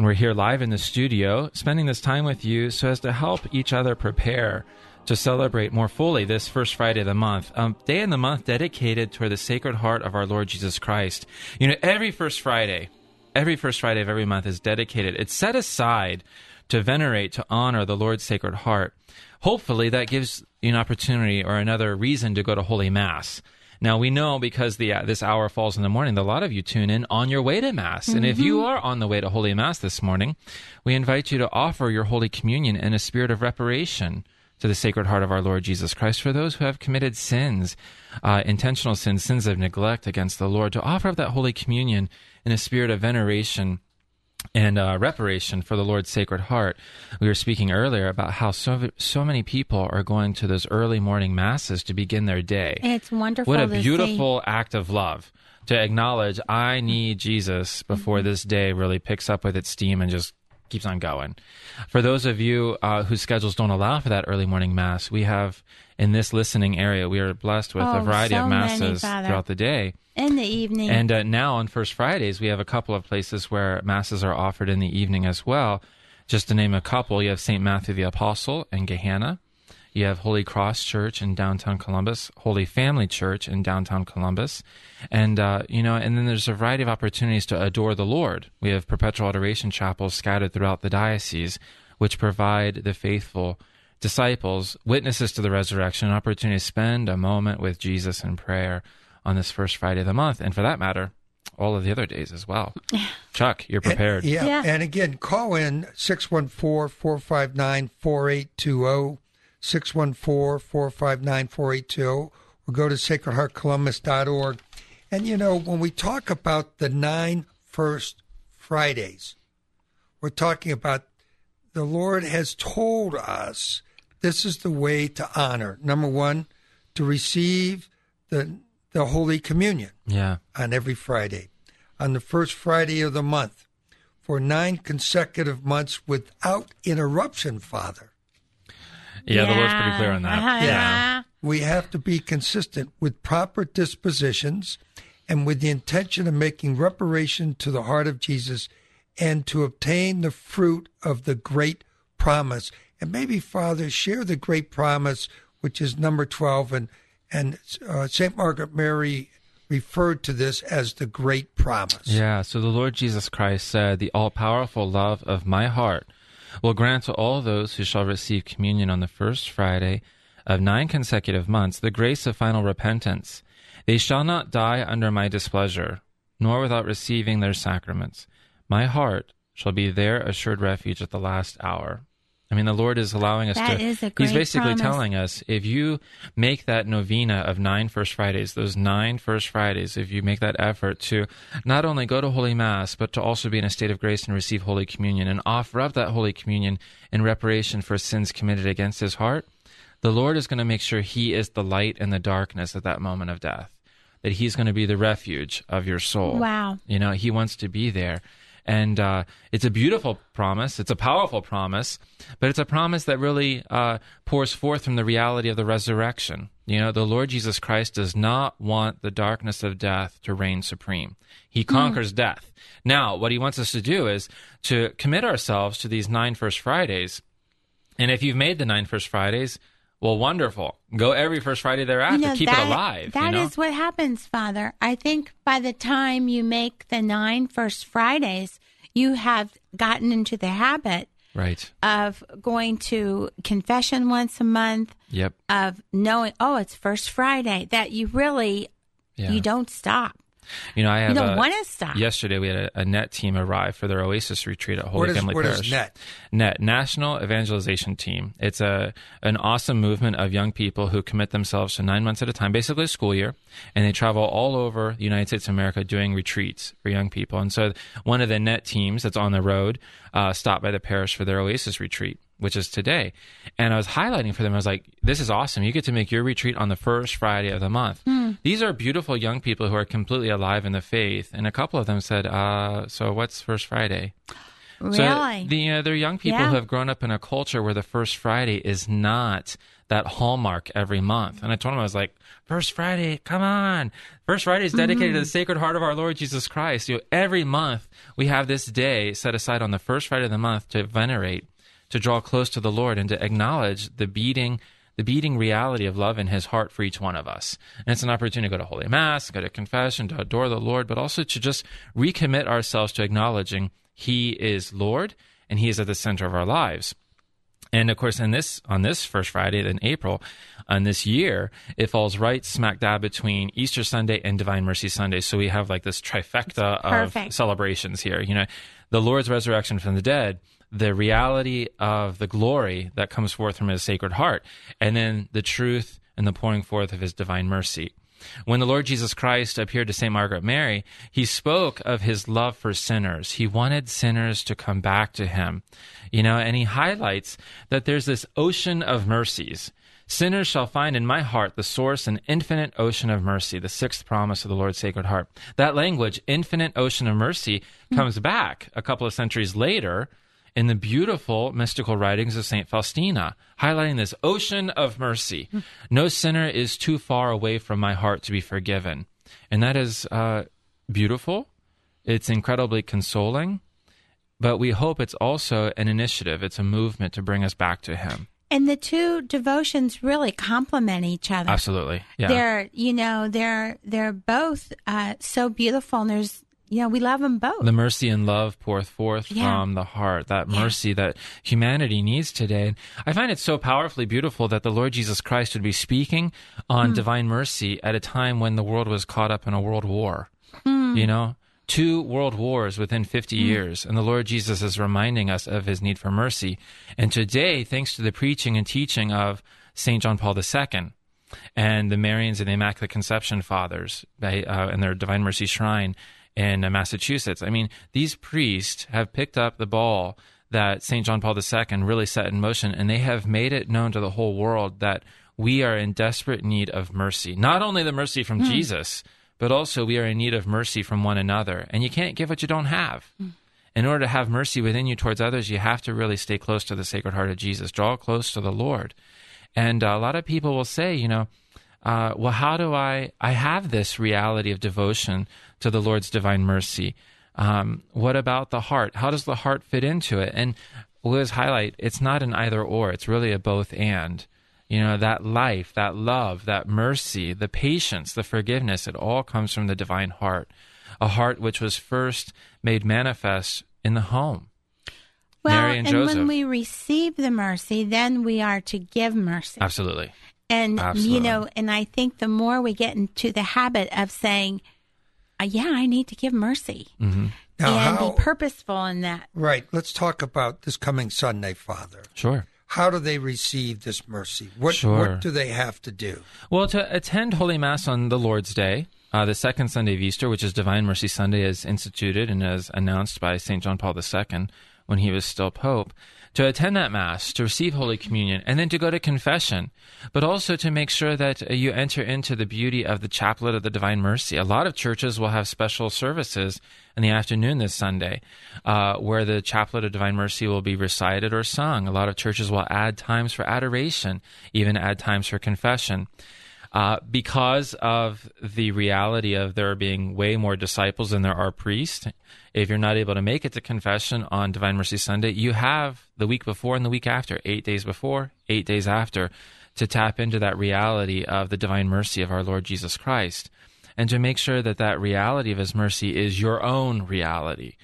And we're here live in the studio, spending this time with you so as to help each other prepare to celebrate more fully this first Friday of the month, a day in the month dedicated toward the Sacred Heart of our Lord Jesus Christ. You know, every first Friday, every first Friday of every month is dedicated. It's set aside to venerate, to honor the Lord's Sacred Heart. Hopefully, that gives you an opportunity or another reason to go to Holy Mass. Now we know because the uh, this hour falls in the morning, that a lot of you tune in on your way to mass. Mm-hmm. And if you mm-hmm. are on the way to Holy Mass this morning, we invite you to offer your Holy Communion in a spirit of reparation to the Sacred Heart of our Lord Jesus Christ for those who have committed sins, uh, intentional sins, sins of neglect against the Lord, to offer up that Holy Communion in a spirit of veneration and uh, reparation for the Lord's Sacred Heart. We were speaking earlier about how so so many people are going to those early morning masses to begin their day. It's wonderful. What a beautiful see. act of love to acknowledge I need Jesus before mm-hmm. this day really picks up with its steam and just keeps on going. For those of you uh, whose schedules don't allow for that early morning mass, we have in this listening area, we are blessed with oh, a variety so of masses many, throughout the day. In the evening. And uh, now on First Fridays, we have a couple of places where masses are offered in the evening as well. Just to name a couple, you have St. Matthew the Apostle in Gahanna. You have Holy Cross Church in downtown Columbus, Holy Family Church in downtown Columbus, and uh, you know, and then there's a variety of opportunities to adore the Lord. We have perpetual adoration chapels scattered throughout the diocese, which provide the faithful disciples, witnesses to the resurrection, an opportunity to spend a moment with Jesus in prayer on this first Friday of the month, and for that matter, all of the other days as well. Chuck, you're prepared. And, yeah. yeah. And again, call in 614 459 4820. 614 459 4820 or go to sacredheartcolumbus.org. And you know, when we talk about the nine first Fridays, we're talking about the Lord has told us this is the way to honor. Number one, to receive the the Holy Communion. Yeah. On every Friday. On the first Friday of the month. For nine consecutive months without interruption, Father. Yeah, yeah, the Lord's pretty clear on that. Uh-huh. Yeah. We have to be consistent with proper dispositions and with the intention of making reparation to the heart of Jesus and to obtain the fruit of the great promise. And maybe, Father, share the great promise, which is number 12. And, and uh, St. Margaret Mary referred to this as the great promise. Yeah, so the Lord Jesus Christ said, The all powerful love of my heart will grant to all those who shall receive communion on the first Friday of nine consecutive months the grace of final repentance. They shall not die under my displeasure, nor without receiving their sacraments. My heart shall be their assured refuge at the last hour. I mean, the Lord is allowing us that to. Is a great he's basically promise. telling us if you make that novena of nine First Fridays, those nine First Fridays, if you make that effort to not only go to Holy Mass, but to also be in a state of grace and receive Holy Communion and offer up that Holy Communion in reparation for sins committed against his heart, the Lord is going to make sure he is the light in the darkness at that moment of death. That he's going to be the refuge of your soul. Wow. You know, he wants to be there. And uh, it's a beautiful promise. It's a powerful promise, but it's a promise that really uh, pours forth from the reality of the resurrection. You know, the Lord Jesus Christ does not want the darkness of death to reign supreme. He conquers death. Now, what he wants us to do is to commit ourselves to these nine First Fridays. And if you've made the nine First Fridays, well, wonderful. Go every First Friday thereafter. You know, Keep that- it alive. That you is what happens, Father. I think by the time you make the nine First Fridays, you have gotten into the habit right. of going to confession once a month, Yep. of knowing, oh, it's First Friday, that you really Yeah. you don't stop. You know, I have You don't a- want to stop. Yesterday, we had a, a NET team arrive for their Oasis retreat at Holy What is- Family what is Parish. NET? NET, National Evangelization Team. It's a an awesome movement of young people who commit themselves to nine months at a time, basically a school year, and they travel all over the United States of America doing retreats for young people. And so, one of the NET teams that's on the road uh, stopped by the parish for their Oasis retreat. Which is today. And I was highlighting for them, I was like, this is awesome. You get to make your retreat on the first Friday of the month. These are beautiful young people who are completely alive in the faith. And a couple of them said, uh, so what's First Friday? Really? So the, you know, they're young people Yeah. who have grown up in a culture where the first Friday is not that hallmark every month. And I told them, I was like, First Friday, come on. First Friday is dedicated to the Sacred Heart of our Lord Jesus Christ. You know, every month we have this day set aside on the first Friday of the month to venerate, to draw close to the Lord, and to acknowledge the beating the beating reality of love in his heart for each one of us. And it's an opportunity to go to Holy Mass, go to confession, to adore the Lord, but also to just recommit ourselves to acknowledging he is Lord and he is at the center of our lives. And of course, in this on this first Friday in April, on this year, it falls right smack dab between Easter Sunday and Divine Mercy Sunday. So we have like this trifecta of celebrations here. You know, the Lord's resurrection from the dead, the reality of the glory that comes forth from His Sacred Heart, and then the truth and the pouring forth of His divine mercy. When the Lord Jesus Christ appeared to St. Margaret Mary, he spoke of his love for sinners. He wanted sinners to come back to him. You know, and he highlights that there's this ocean of mercies. Sinners shall find in my heart the source and infinite ocean of mercy, the sixth promise of the Lord's Sacred Heart. That language, infinite ocean of mercy, comes back a couple of centuries later in the beautiful mystical writings of St. Faustina, highlighting this ocean of mercy. No sinner is too far away from my heart to be forgiven. And that is uh, beautiful. It's incredibly consoling. But we hope it's also an initiative, it's a movement to bring us back to Him. And the two devotions really complement each other. Absolutely. Yeah. They're, you know, they're they're both uh, so beautiful, and there's, know, we love them both. the mercy and love poureth forth Yeah. from the heart that Yeah. mercy that humanity needs today and i find it so powerfully beautiful that the lord jesus christ would be speaking on Hmm. divine mercy at a time when the world was caught up in a world war Hmm. you know two world wars within 50 years and the lord jesus is reminding us of his need for mercy and today thanks to the preaching and teaching of st john paul ii and the Marians and the Immaculate Conception Fathers uh, and their Divine Mercy Shrine in Massachusetts. I mean, these priests have picked up the ball that St. John Paul II really set in motion, and they have made it known to the whole world that we are in desperate need of mercy. Not only the mercy from Jesus, but also we are in need of mercy from one another. And you can't give what you don't have. In order to have mercy within you towards others, you have to really stay close to the Sacred Heart of Jesus, draw close to the Lord. And uh, a lot of people will say, you know, uh, well, how do I? I have this reality of devotion to the Lord's divine mercy. Um, what about the heart? How does the heart fit into it? And we'll always highlight it's not an either or, it's really a both and. You know, that life, that love, that mercy, the patience, the forgiveness, it all comes from the divine heart. A heart which was first made manifest in the home. well, and and when we receive the mercy, then we are to give mercy. Absolutely. And Absolutely. you know, and I think the more we get into the habit of saying, uh, "Yeah, I need to give mercy," Mm-hmm. Now, and how, be purposeful in that. right, let's talk about this coming Sunday, Father. Sure. How do they receive this mercy? What, Sure. what do they have to do? Well, to attend Holy Mass on the Lord's Day, uh, the second Sunday of Easter, which is Divine Mercy Sunday, is instituted and as announced by St. John Paul II when he was still Pope, to attend that Mass, to receive Holy Communion, and then to go to confession, but also to make sure that uh, you enter into the beauty of the Chaplet of the Divine Mercy. A lot of churches will have special services in the afternoon this Sunday uh, where the Chaplet of Divine Mercy will be recited or sung. A lot of churches will add times for adoration, even add times for confession. Uh, because of the reality of there being way more disciples than there are priests, if you're not able to make it to confession on Divine Mercy Sunday, you have the week before and the week after, eight days before, eight days after, to tap into that reality of the divine mercy of our Lord Jesus Christ and to make sure that that reality of His mercy is your own reality.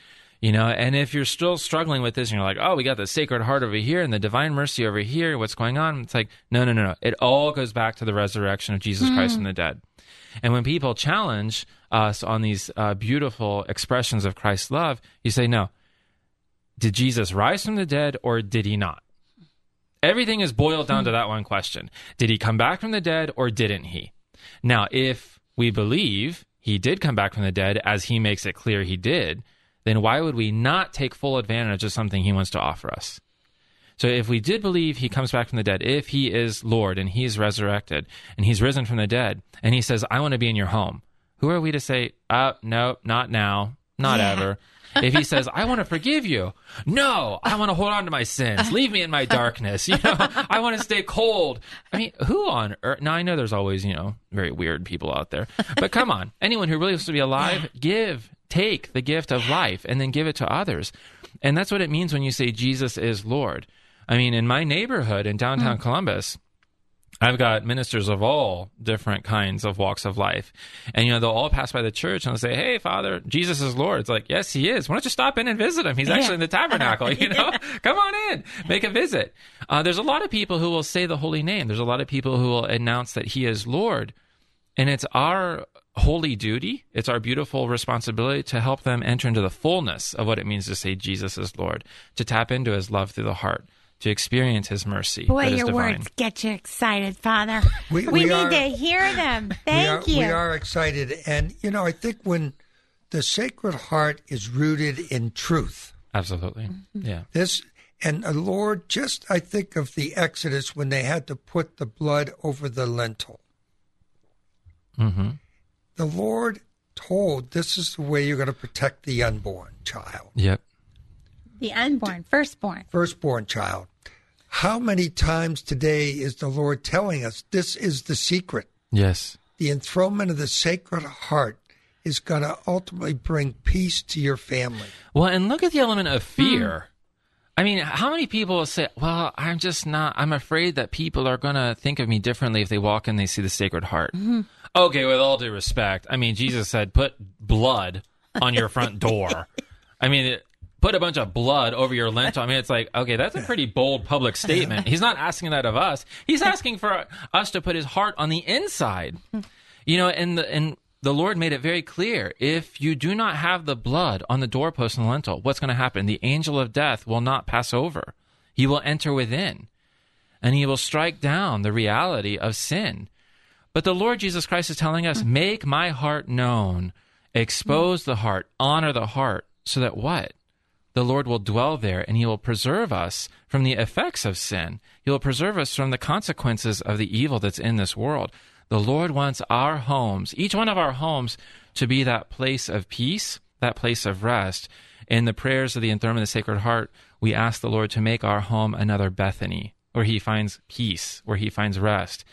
You know, and if you're still struggling with this and you're like, oh, we got the Sacred Heart over here and the Divine Mercy over here, what's going on? It's like, no, no, no, no. It all goes back to the resurrection of Jesus mm. Christ from the dead. And when people challenge us on these uh, beautiful expressions of Christ's love, you say, no, did Jesus rise from the dead or did he not? Everything is boiled down to that one question Did he come back from the dead or didn't he? Now, if we believe he did come back from the dead as he makes it clear he did, then why would we not take full advantage of something he wants to offer us? So if we did believe he comes back from the dead, if he is Lord and he's resurrected and he's risen from the dead, and he says, I want to be in your home, who are we to say, uh, no, not now, not yeah. ever? if he says, I want to forgive you, no, I want to hold on to my sins. Leave me in my darkness. You know, I want to stay cold. I mean, who on earth? Now, I know there's always, you know, very weird people out there, but come on. Anyone who really wants to be alive, give take the gift of life and then give it to others. And that's what it means when you say Jesus is Lord. I mean, in my neighborhood in downtown mm. Columbus, I've got ministers of all different kinds of walks of life. And, you know, they'll all pass by the church and they'll say, Hey, Father, Jesus is Lord. It's like, Yes, he is. Why don't you stop in and visit him? He's actually in the tabernacle, you know? Come on in, make a visit. Uh, there's a lot of people who will say the holy name. There's a lot of people who will announce that he is Lord. And it's our holy duty, it's our beautiful responsibility to help them enter into the fullness of what it means to say Jesus is Lord, to tap into his love through the heart. To experience His mercy. Boy, your divine. words get you excited, Father. We, we, we need are, to hear them. Thank we are, you. We are excited, and you know, I think when the Sacred Heart is rooted in truth. Absolutely, mm-hmm. yeah. This and the Lord, just I think of the Exodus when they had to put the blood over the lintel. Mm-hmm the Lord told this is the way you're going to protect the unborn child. Yep. The unborn, firstborn. Firstborn child. How many times today is the Lord telling us this is the secret? Yes. The enthronement of the Sacred Heart is going to ultimately bring peace to your family. Well, and look at the element of fear. I mean, how many people say, "Well, I'm just not. I'm afraid that people are going to think of me differently if they walk in, and they see the Sacred Heart." Mm-hmm. Okay, with all due respect, I mean, Jesus said, "Put blood on your front door." I mean, it, put a bunch of blood over your lintel. I mean, it's like, okay, that's a pretty bold public statement. He's not asking that of us. He's asking for us to put his heart on the inside. You know, and the and the Lord made it very clear if you do not have the blood on the doorpost and the lintel, what's going to happen? The angel of death will not pass over, he will enter within, and he will strike down the reality of sin. But the Lord Jesus Christ is telling us, make my heart known, expose the heart, honor the heart, so that what? The Lord will dwell there and he will preserve us from the effects of sin. He will preserve us from the consequences of the evil that's in this world. The Lord wants our homes, each one of our homes, to be that place of peace, that place of rest. In the prayers of the enthronement of the Sacred Heart, we ask the Lord to make our home another Bethany, where He finds peace, where He finds rest.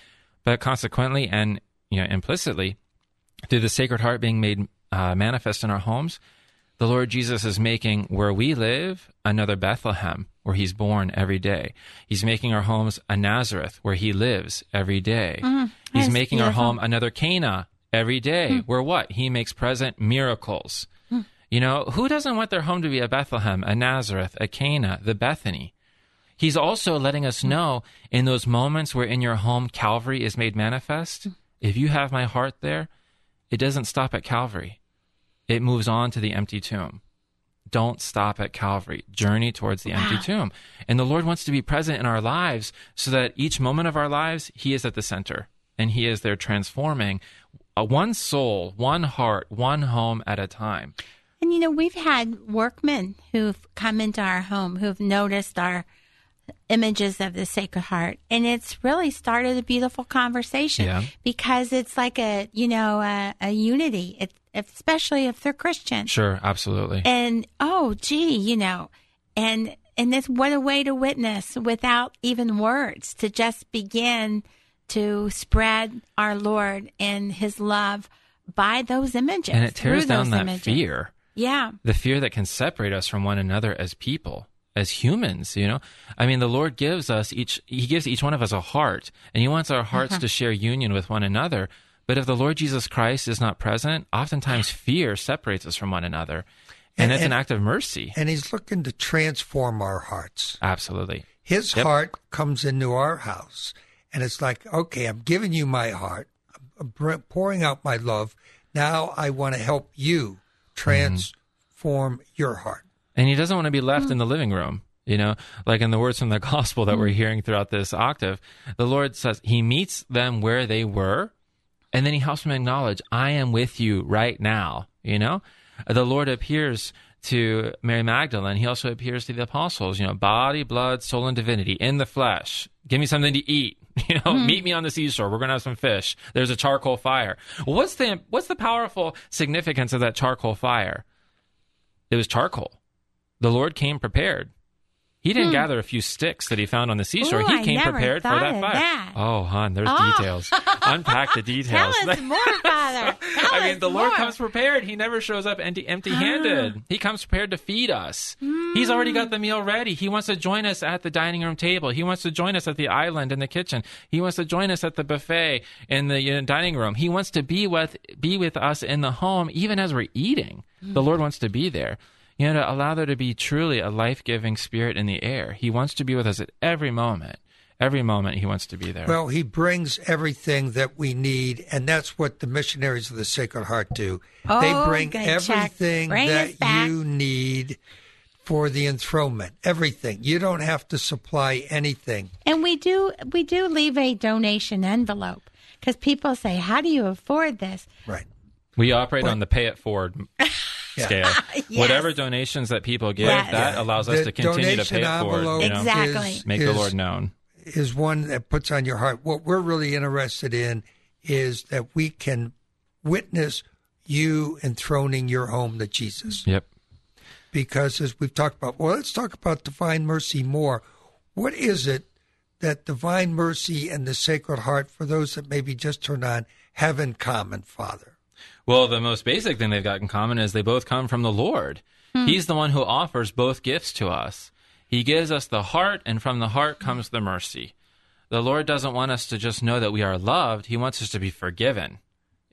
But consequently, and you know implicitly, through the Sacred Heart being made uh, manifest in our homes, the Lord Jesus is making where we live another Bethlehem, where he's born every day. He's making our homes a Nazareth, where he lives every day. Mm, he's making beautiful. our home another Cana every day, mm. where what? He makes present miracles. Mm. You know, who doesn't want their home to be a Bethlehem, a Nazareth, a Cana, the Bethany? He's also letting us know in those moments where in your home Calvary is made manifest, mm. if you have my heart there, it doesn't stop at Calvary it moves on to the empty tomb. Don't stop at Calvary. Journey towards the wow. empty tomb. And the Lord wants to be present in our lives so that each moment of our lives, He is at the center and He is there transforming one soul, one heart, one home at a time. And you know, we've had workmen who've come into our home who've noticed our images of the Sacred Heart, and it's really started a beautiful conversation Yeah. because it's like a you know a, a unity, it, especially if they're Christian. Sure, absolutely. And oh, gee, you know, and and this what a way to witness without even words to just begin to spread our Lord and His love by those images. and it tears down those that images. fear. Yeah. the fear that can separate us from one another as people as humans you know i mean the lord gives us each he gives each one of us a heart and he wants our hearts mm-hmm. to share union with one another but if the lord jesus christ is not present oftentimes fear separates us from one another and, And- it's an act of mercy And he's looking to transform our hearts. absolutely His Yep. heart comes into our house, and it's like, okay, I'm giving you my heart, I'm pouring out my love. Now I want to help you mm-hmm. transform your heart. And he doesn't want to be left hmm. in the living room you know? Like in the words from the gospel that we're hmm. hearing throughout this octave the lord says he meets them where they were and then he helps them acknowledge i am with you right now you know? The lord appears to mary magdalene. He also appears to the apostles you know body blood soul and divinity in the flesh. Give me something to eat. You know hmm. meet me on the seashore. We're gonna have some fish. There's a charcoal fire. What's the what's the powerful significance of that charcoal fire? It was charcoal the Lord came prepared. He didn't gather a few sticks that he found on the seashore. Hmm. Ooh, he came prepared for that fire. that. Oh, hon, there's Oh. details. Unpack the details. Tell us more, Father. Tell I mean, the Lord comes prepared. He never shows up empty, empty-handed. He comes prepared to feed us. He's already got the meal ready. He wants to join us at the dining room table. He wants to join us at the island in the kitchen. He wants to join us at the buffet in the uh, dining room. He wants to be with be with us in the home, even as we're eating. The Lord wants to be there. You know, to allow there to be truly a life-giving spirit in the air. He wants to be with us at every moment. Every moment, He wants to be there. Well, he brings everything that we need, and that's what the missionaries of the Sacred Heart do. they Oh, bring good, everything Bring that you need for the enthronement. Everything. You don't have to supply anything. And we do we do leave a donation envelope because people say, "How do you afford this?" Right. We operate on the pay it forward scale. Yes. Whatever donations that people give, Yes. that allows us The to continue to donation pay it forward. You know? Exactly. is- Make the Lord known. is one that puts on your heart. What we're really interested in is that we can witness you enthroning your home to Jesus. Yep. Because as we've talked about, well, let's talk about divine mercy more. What is it that divine mercy and the Sacred Heart, for those that maybe just turned on, have in common, Father? Well, the most basic thing they've got in common is they both come from the Lord. Hmm. He's the one who offers both gifts to us. He gives us the heart, and from the heart comes the mercy. The Lord doesn't want us to just know that we are loved, He wants us to be forgiven.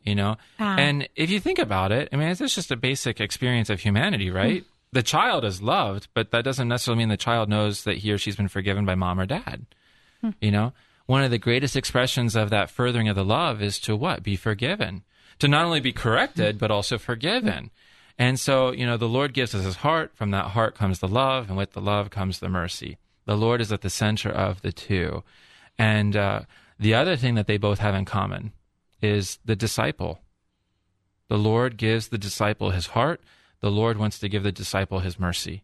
You know? Wow. And if you think about it, I mean, it's just a basic experience of humanity, hmm. right? The child is loved, but that doesn't necessarily mean the child knows that he or she's been forgiven by mom or dad. Hmm. You know, one of the greatest expressions of that furthering of the love is to what? Be forgiven. To not only be corrected, but also forgiven. And so, you know, the Lord gives us his heart. From that heart comes the love, and with the love comes the mercy. The Lord is at the center of the two. And uh, the other thing that they both have in common is the disciple. The Lord gives the disciple his heart. The Lord wants to give the disciple his mercy.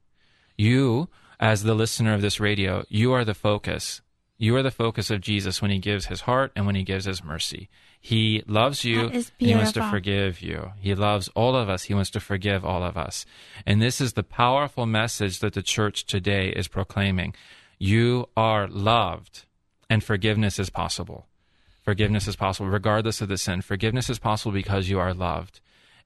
You, as the listener of this radio, you are the focus. You are the focus of Jesus when he gives his heart and when he gives his mercy. He loves you. He wants to forgive you. He loves all of us. He wants to forgive all of us. And this is the powerful message that the church today is proclaiming. You are loved and forgiveness is possible. Forgiveness is possible regardless of the sin. Forgiveness is possible because you are loved.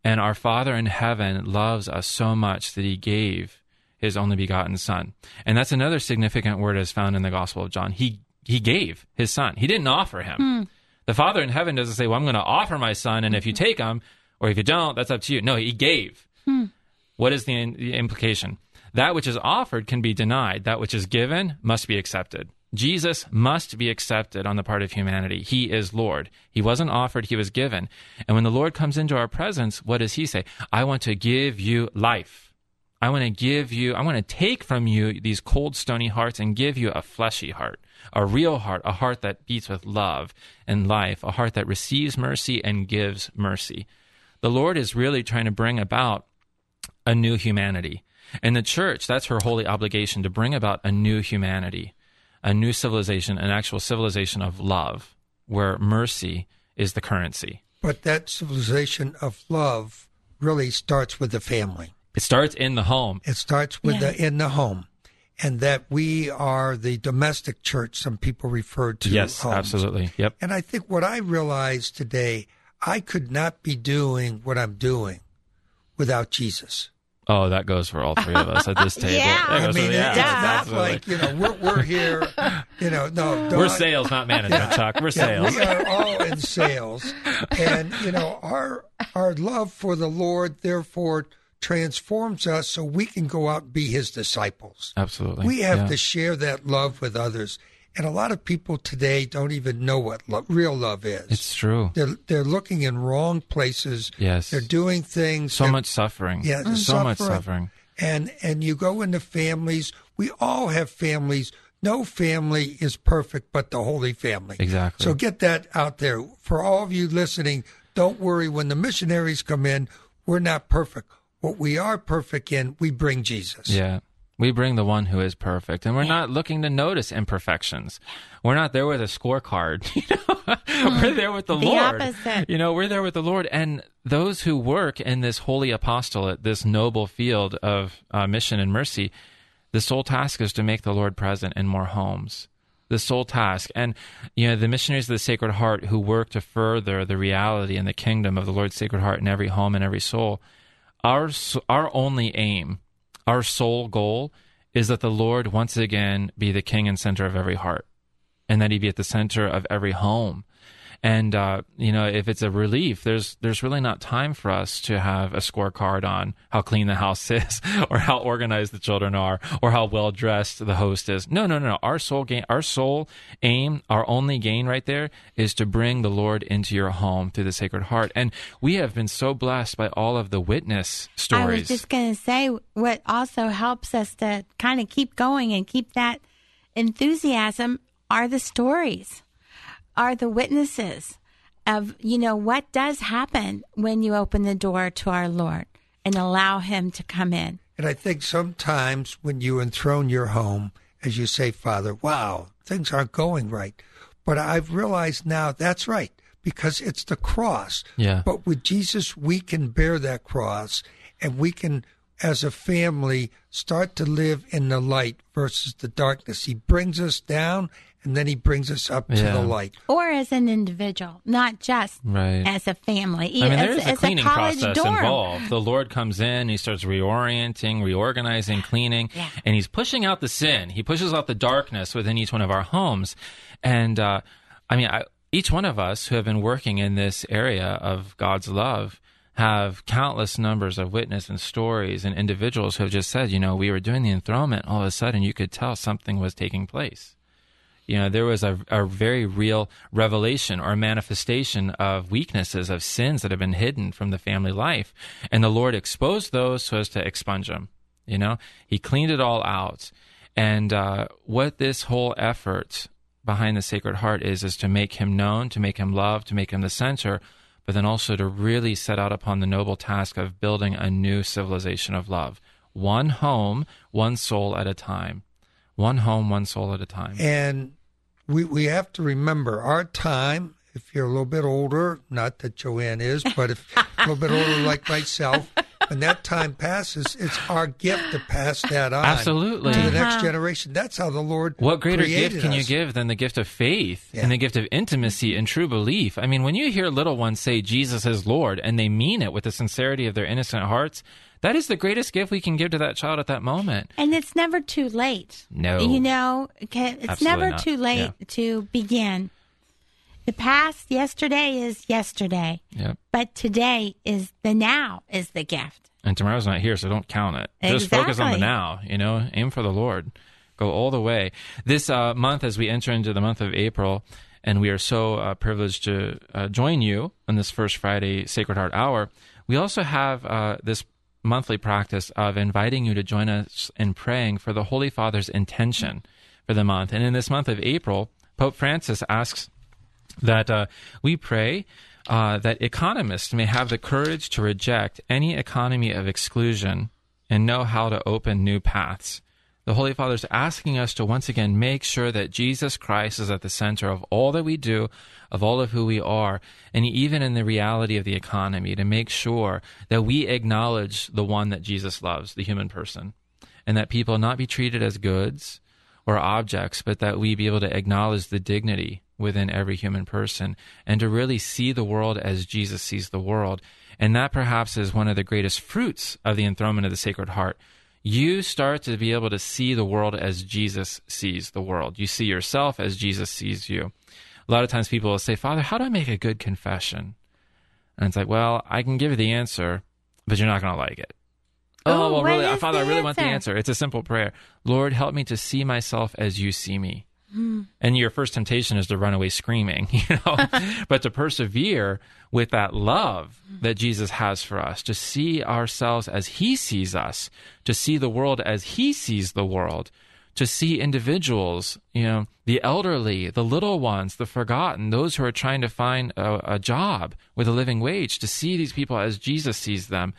And our Father in heaven loves us so much that he gave his only begotten son. And that's another significant word as found in the Gospel of John. He he gave his son. He didn't offer him. Hmm. The Father in heaven doesn't say, "Well, I'm going to offer my son and if you take him or if you don't, that's up to you." No, he gave. Hmm. What is the, the implication? That which is offered can be denied. That which is given must be accepted. Jesus must be accepted on the part of humanity. He is Lord. He wasn't offered, he was given. And when the Lord comes into our presence, what does he say? I want to give you life. I want to give you, I want to take from you these cold, stony hearts and give you a fleshy heart, a real heart, a heart that beats with love and life, a heart that receives mercy and gives mercy. The Lord is really trying to bring about a new humanity. And the church, that's her holy obligation to bring about a new humanity, a new civilization, an actual civilization of love, where mercy is the currency. But that civilization of love really starts with the family. It starts in the home. It starts with Yes. the in the home. And that we are the domestic church, some people refer to. yes, homes. absolutely. Yep. And I think what I realized today, I could not be doing what I'm doing without Jesus. Oh, that goes for all three of us at this table. Yeah. I mean, it- yeah, it's not absolutely. like, you know, we're, we're here, you know, no. We're sales, not management, Chuck. We're Yeah, sales. we are all in sales, and you know our our love for the Lord therefore transforms us so we can go out and be His disciples. Absolutely. We have Yeah. to share that love with others, and a lot of people today don't even know what lo- real love is. It's true. they're they're looking in wrong places. Yes. they're doing things. So much suffering. Yeah, the So much suffering. suffering. and and you go into families. We all have families. No family is perfect, but the Holy Family. Exactly. So get that out there for all of you listening. Don't worry when the missionaries come in. We're not perfect. What we are perfect in, we bring Jesus. Yeah. We bring the one who is perfect, and we're not looking to notice imperfections. We're not there with a scorecard. You know? we're there with the, The Lord. opposite. You know, we're there with the Lord, and those who work in this holy apostolate, this noble field of uh, mission and mercy, the sole task is to make the Lord present in more homes. The sole task, and you know, the missionaries of the Sacred Heart who work to further the reality and the kingdom of the Lord's Sacred Heart in every home and every soul our our only aim, our sole goal is that the Lord once again be the king and center of every heart, and that He be at the center of every home. And uh, you know, if it's a relief, there's there's really not time for us to have a scorecard on how clean the house is, or how organized the children are, or how well dressed the host is. No, no, no. Our sole gain, our sole aim, our only gain right there is to bring the Lord into your home through the Sacred Heart. And we have been so blessed by all of the witness stories. I was just going to say what also helps us to kind of keep going and keep that enthusiasm are the stories, are the witnesses of, you know, what does happen when you open the door to our Lord and allow Him to come in. And I think sometimes when you enthrone your home, as you say, Father, wow, things aren't going right. But I've realized now that's right because it's the cross. Yeah. But with Jesus, we can bear that cross and we can, as a family, start to live in the light versus the darkness. He brings us down and then he brings us up to the light. Or as an individual, not just Right. as a family. I mean, as, there is a cleaning college process dorm. involved. The Lord comes in, he starts reorienting, reorganizing, cleaning, Yeah. and he's pushing out the sin. He pushes out the darkness within each one of our homes. And uh, I mean, I, each one of us who have been working in this area of God's love have countless numbers of witness and stories and individuals who have just said, you know, we were doing the enthronement, all of a sudden you could tell something was taking place you know there was a, a very real revelation or manifestation of weaknesses of sins that have been hidden from the family life. And the lord exposed those so as to expunge them you know? He cleaned it all out. And uh, what this whole effort behind the sacred heart is is to make him known to make him loved to make him the center but then also to really set out upon the noble task of building a new civilization of love. One home one soul at a time. One home one soul at a time. And we we have to remember our time. If you're a little bit older, not that Joanne is, but if a little bit older like myself, when that time passes, it's our gift to pass that on Absolutely. to the next Uh-huh. generation. That's how the Lord What greater gift can you give than the gift of faith Yeah. and the gift of intimacy and true belief? I mean, when you hear little ones say Jesus is Lord and they mean it with the sincerity of their innocent hearts, that is the greatest gift we can give to that child at that moment. And it's never too late. No. You know, it's Absolutely never not. too late Yeah. to begin. The past, yesterday is yesterday, Yep. but today is the now is the gift. And tomorrow's not here, so don't count it. Just focus on the now, you know, aim for the Lord. Go all the way. This uh, month, as we enter into the month of April, and we are so uh, privileged to uh, join you on this first Friday Sacred Heart Hour, we also have uh, this monthly practice of inviting you to join us in praying for the Holy Father's intention for the month. And in this month of April, Pope Francis asks that uh, we pray uh, that economists may have the courage to reject any economy of exclusion and know how to open new paths. The Holy Father is asking us to once again make sure that Jesus Christ is at the center of all that we do, of all of who we are, and even in the reality of the economy, to make sure that we acknowledge the one that Jesus loves, the human person, and that people not be treated as goods or objects, but that we be able to acknowledge the dignity within every human person and to really see the world as Jesus sees the world. And that perhaps is one of the greatest fruits of the enthronement of the Sacred Heart. You start to be able to see the world as Jesus sees the world. You see yourself as Jesus sees you. A lot of times people will say, Father, how do I make a good confession? And it's like, well, I can give you the answer, but you're not going to like it. Oh, Oh, well, really, Father, I really want the answer? answer. It's a simple prayer. Lord, help me to see myself as you see me. Hmm. And your first temptation is to run away screaming, you know, but to persevere with that love that Jesus has for us, to see ourselves as he sees us, to see the world as he sees the world, to see individuals, you know, the elderly, the little ones, the forgotten, those who are trying to find a, a job with a living wage, to see these people as Jesus sees them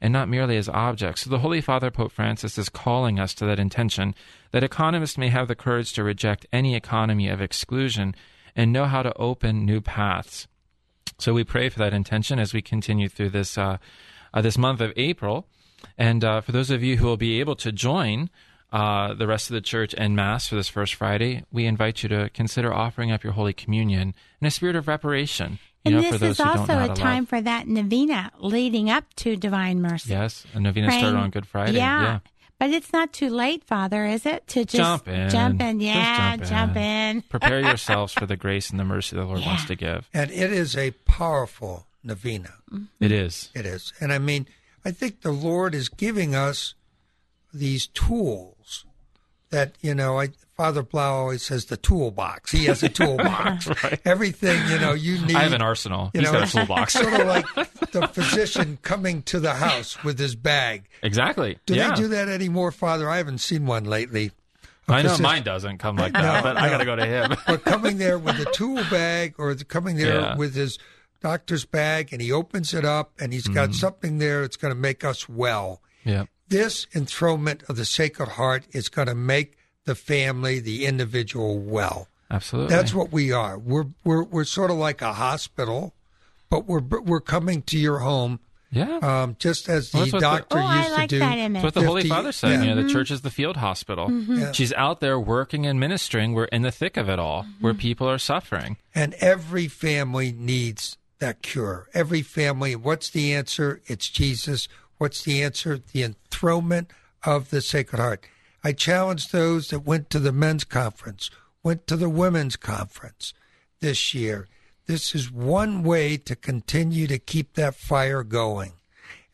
and not merely as objects. So the Holy Father, Pope Francis, is calling us to that intention that economists may have the courage to reject any economy of exclusion and know how to open new paths. So we pray for that intention as we continue through this uh, uh, this month of April. And uh, for those of you who will be able to join uh, the rest of the church en mass for this first Friday, we invite you to consider offering up your Holy Communion in a spirit of reparation. You And know, this for those is also a to love. time for that novena leading up to Divine Mercy. Yes, a novena started on Good Friday. Yeah. yeah. But it's not too late, Father, is it? To just Jump in. Jump in. Just Yeah, jump jump in. in. Prepare yourselves for the grace and the mercy the Lord wants to give. And it is a powerful novena. Mm-hmm. It is. It is. And I mean, I think the Lord is giving us these tools that, you know, I, Father Blau always says the toolbox. He has a toolbox. Everything, you know, you need. I have an arsenal. You He's know, got a toolbox. sort of like the physician coming to the house with his bag. exactly. Do yeah. they do that anymore, Father? I haven't seen one lately. A I know physician- mine doesn't come like that, but I got to go to him. But coming there with a tool bag or coming there Yeah. with his doctor's bag and he opens it up and he's got Mm-hmm. something there that's going to make us well. yeah. This enthronement of the Sacred Heart is going to make the family, the individual well. Absolutely. That's what we are. We're we're we're sort of like a hospital, but we're we're coming to your home, Yeah. um, just as the Well, that's what the- doctor Oh, I used like to do. that image. That's what the Holy Father said. yeah. You know, the mm-hmm. church is the field hospital. Mm-hmm. Yeah. She's out there working and ministering. We're in the thick of it all, where mm-hmm. people are suffering. And every family needs that cure. Every family, what's the answer? It's Jesus. What's the answer? The enthronement of the Sacred Heart. I challenge those that went to the men's conference, went to the women's conference this year. This is one way to continue to keep that fire going.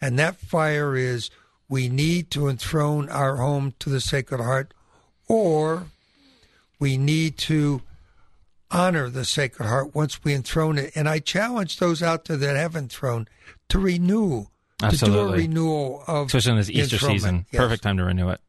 And that fire is we need to enthrone our home to the Sacred Heart, or we need to honor the Sacred Heart once we enthrone it. And I challenge those out there that haven't thrown to renew, to do a Absolutely. renewal of especially in this Easter season. Yes. Perfect time to renew it.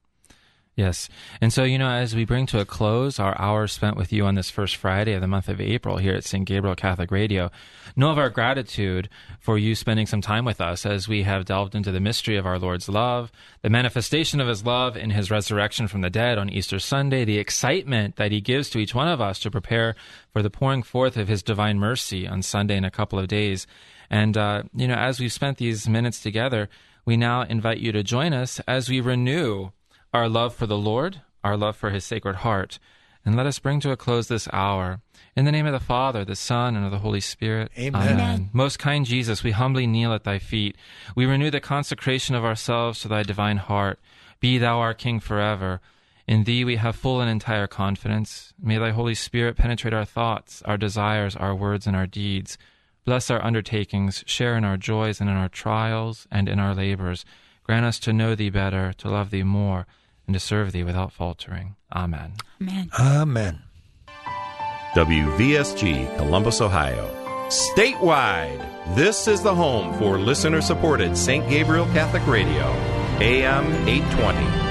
Yes. And so, you know, as we bring to a close our hour spent with you on this first Friday of the month of April here at St. Gabriel Catholic Radio, know of our gratitude for you spending some time with us as we have delved into the mystery of our Lord's love, the manifestation of his love in his resurrection from the dead on Easter Sunday, the excitement that he gives to each one of us to prepare for the pouring forth of his divine mercy on Sunday in a couple of days. And, uh, you know, as we've spent these minutes together, we now invite you to join us as we renew our love for the Lord, our love for his sacred heart. And let us bring to a close this hour. In the name of the Father, the Son, and of the Holy Spirit. Amen. Amen. Most kind Jesus, we humbly kneel at thy feet. We renew the consecration of ourselves to thy divine heart. Be thou our King forever. In thee we have full and entire confidence. May thy Holy Spirit penetrate our thoughts, our desires, our words, and our deeds. Bless our undertakings, share in our joys and in our trials and in our labors. Grant us to know thee better, to love thee more, and to serve thee without faltering. Amen. Amen. Amen. WVSG, Columbus, Ohio. Statewide, this is the home for listener supported St. Gabriel Catholic Radio, AM 820.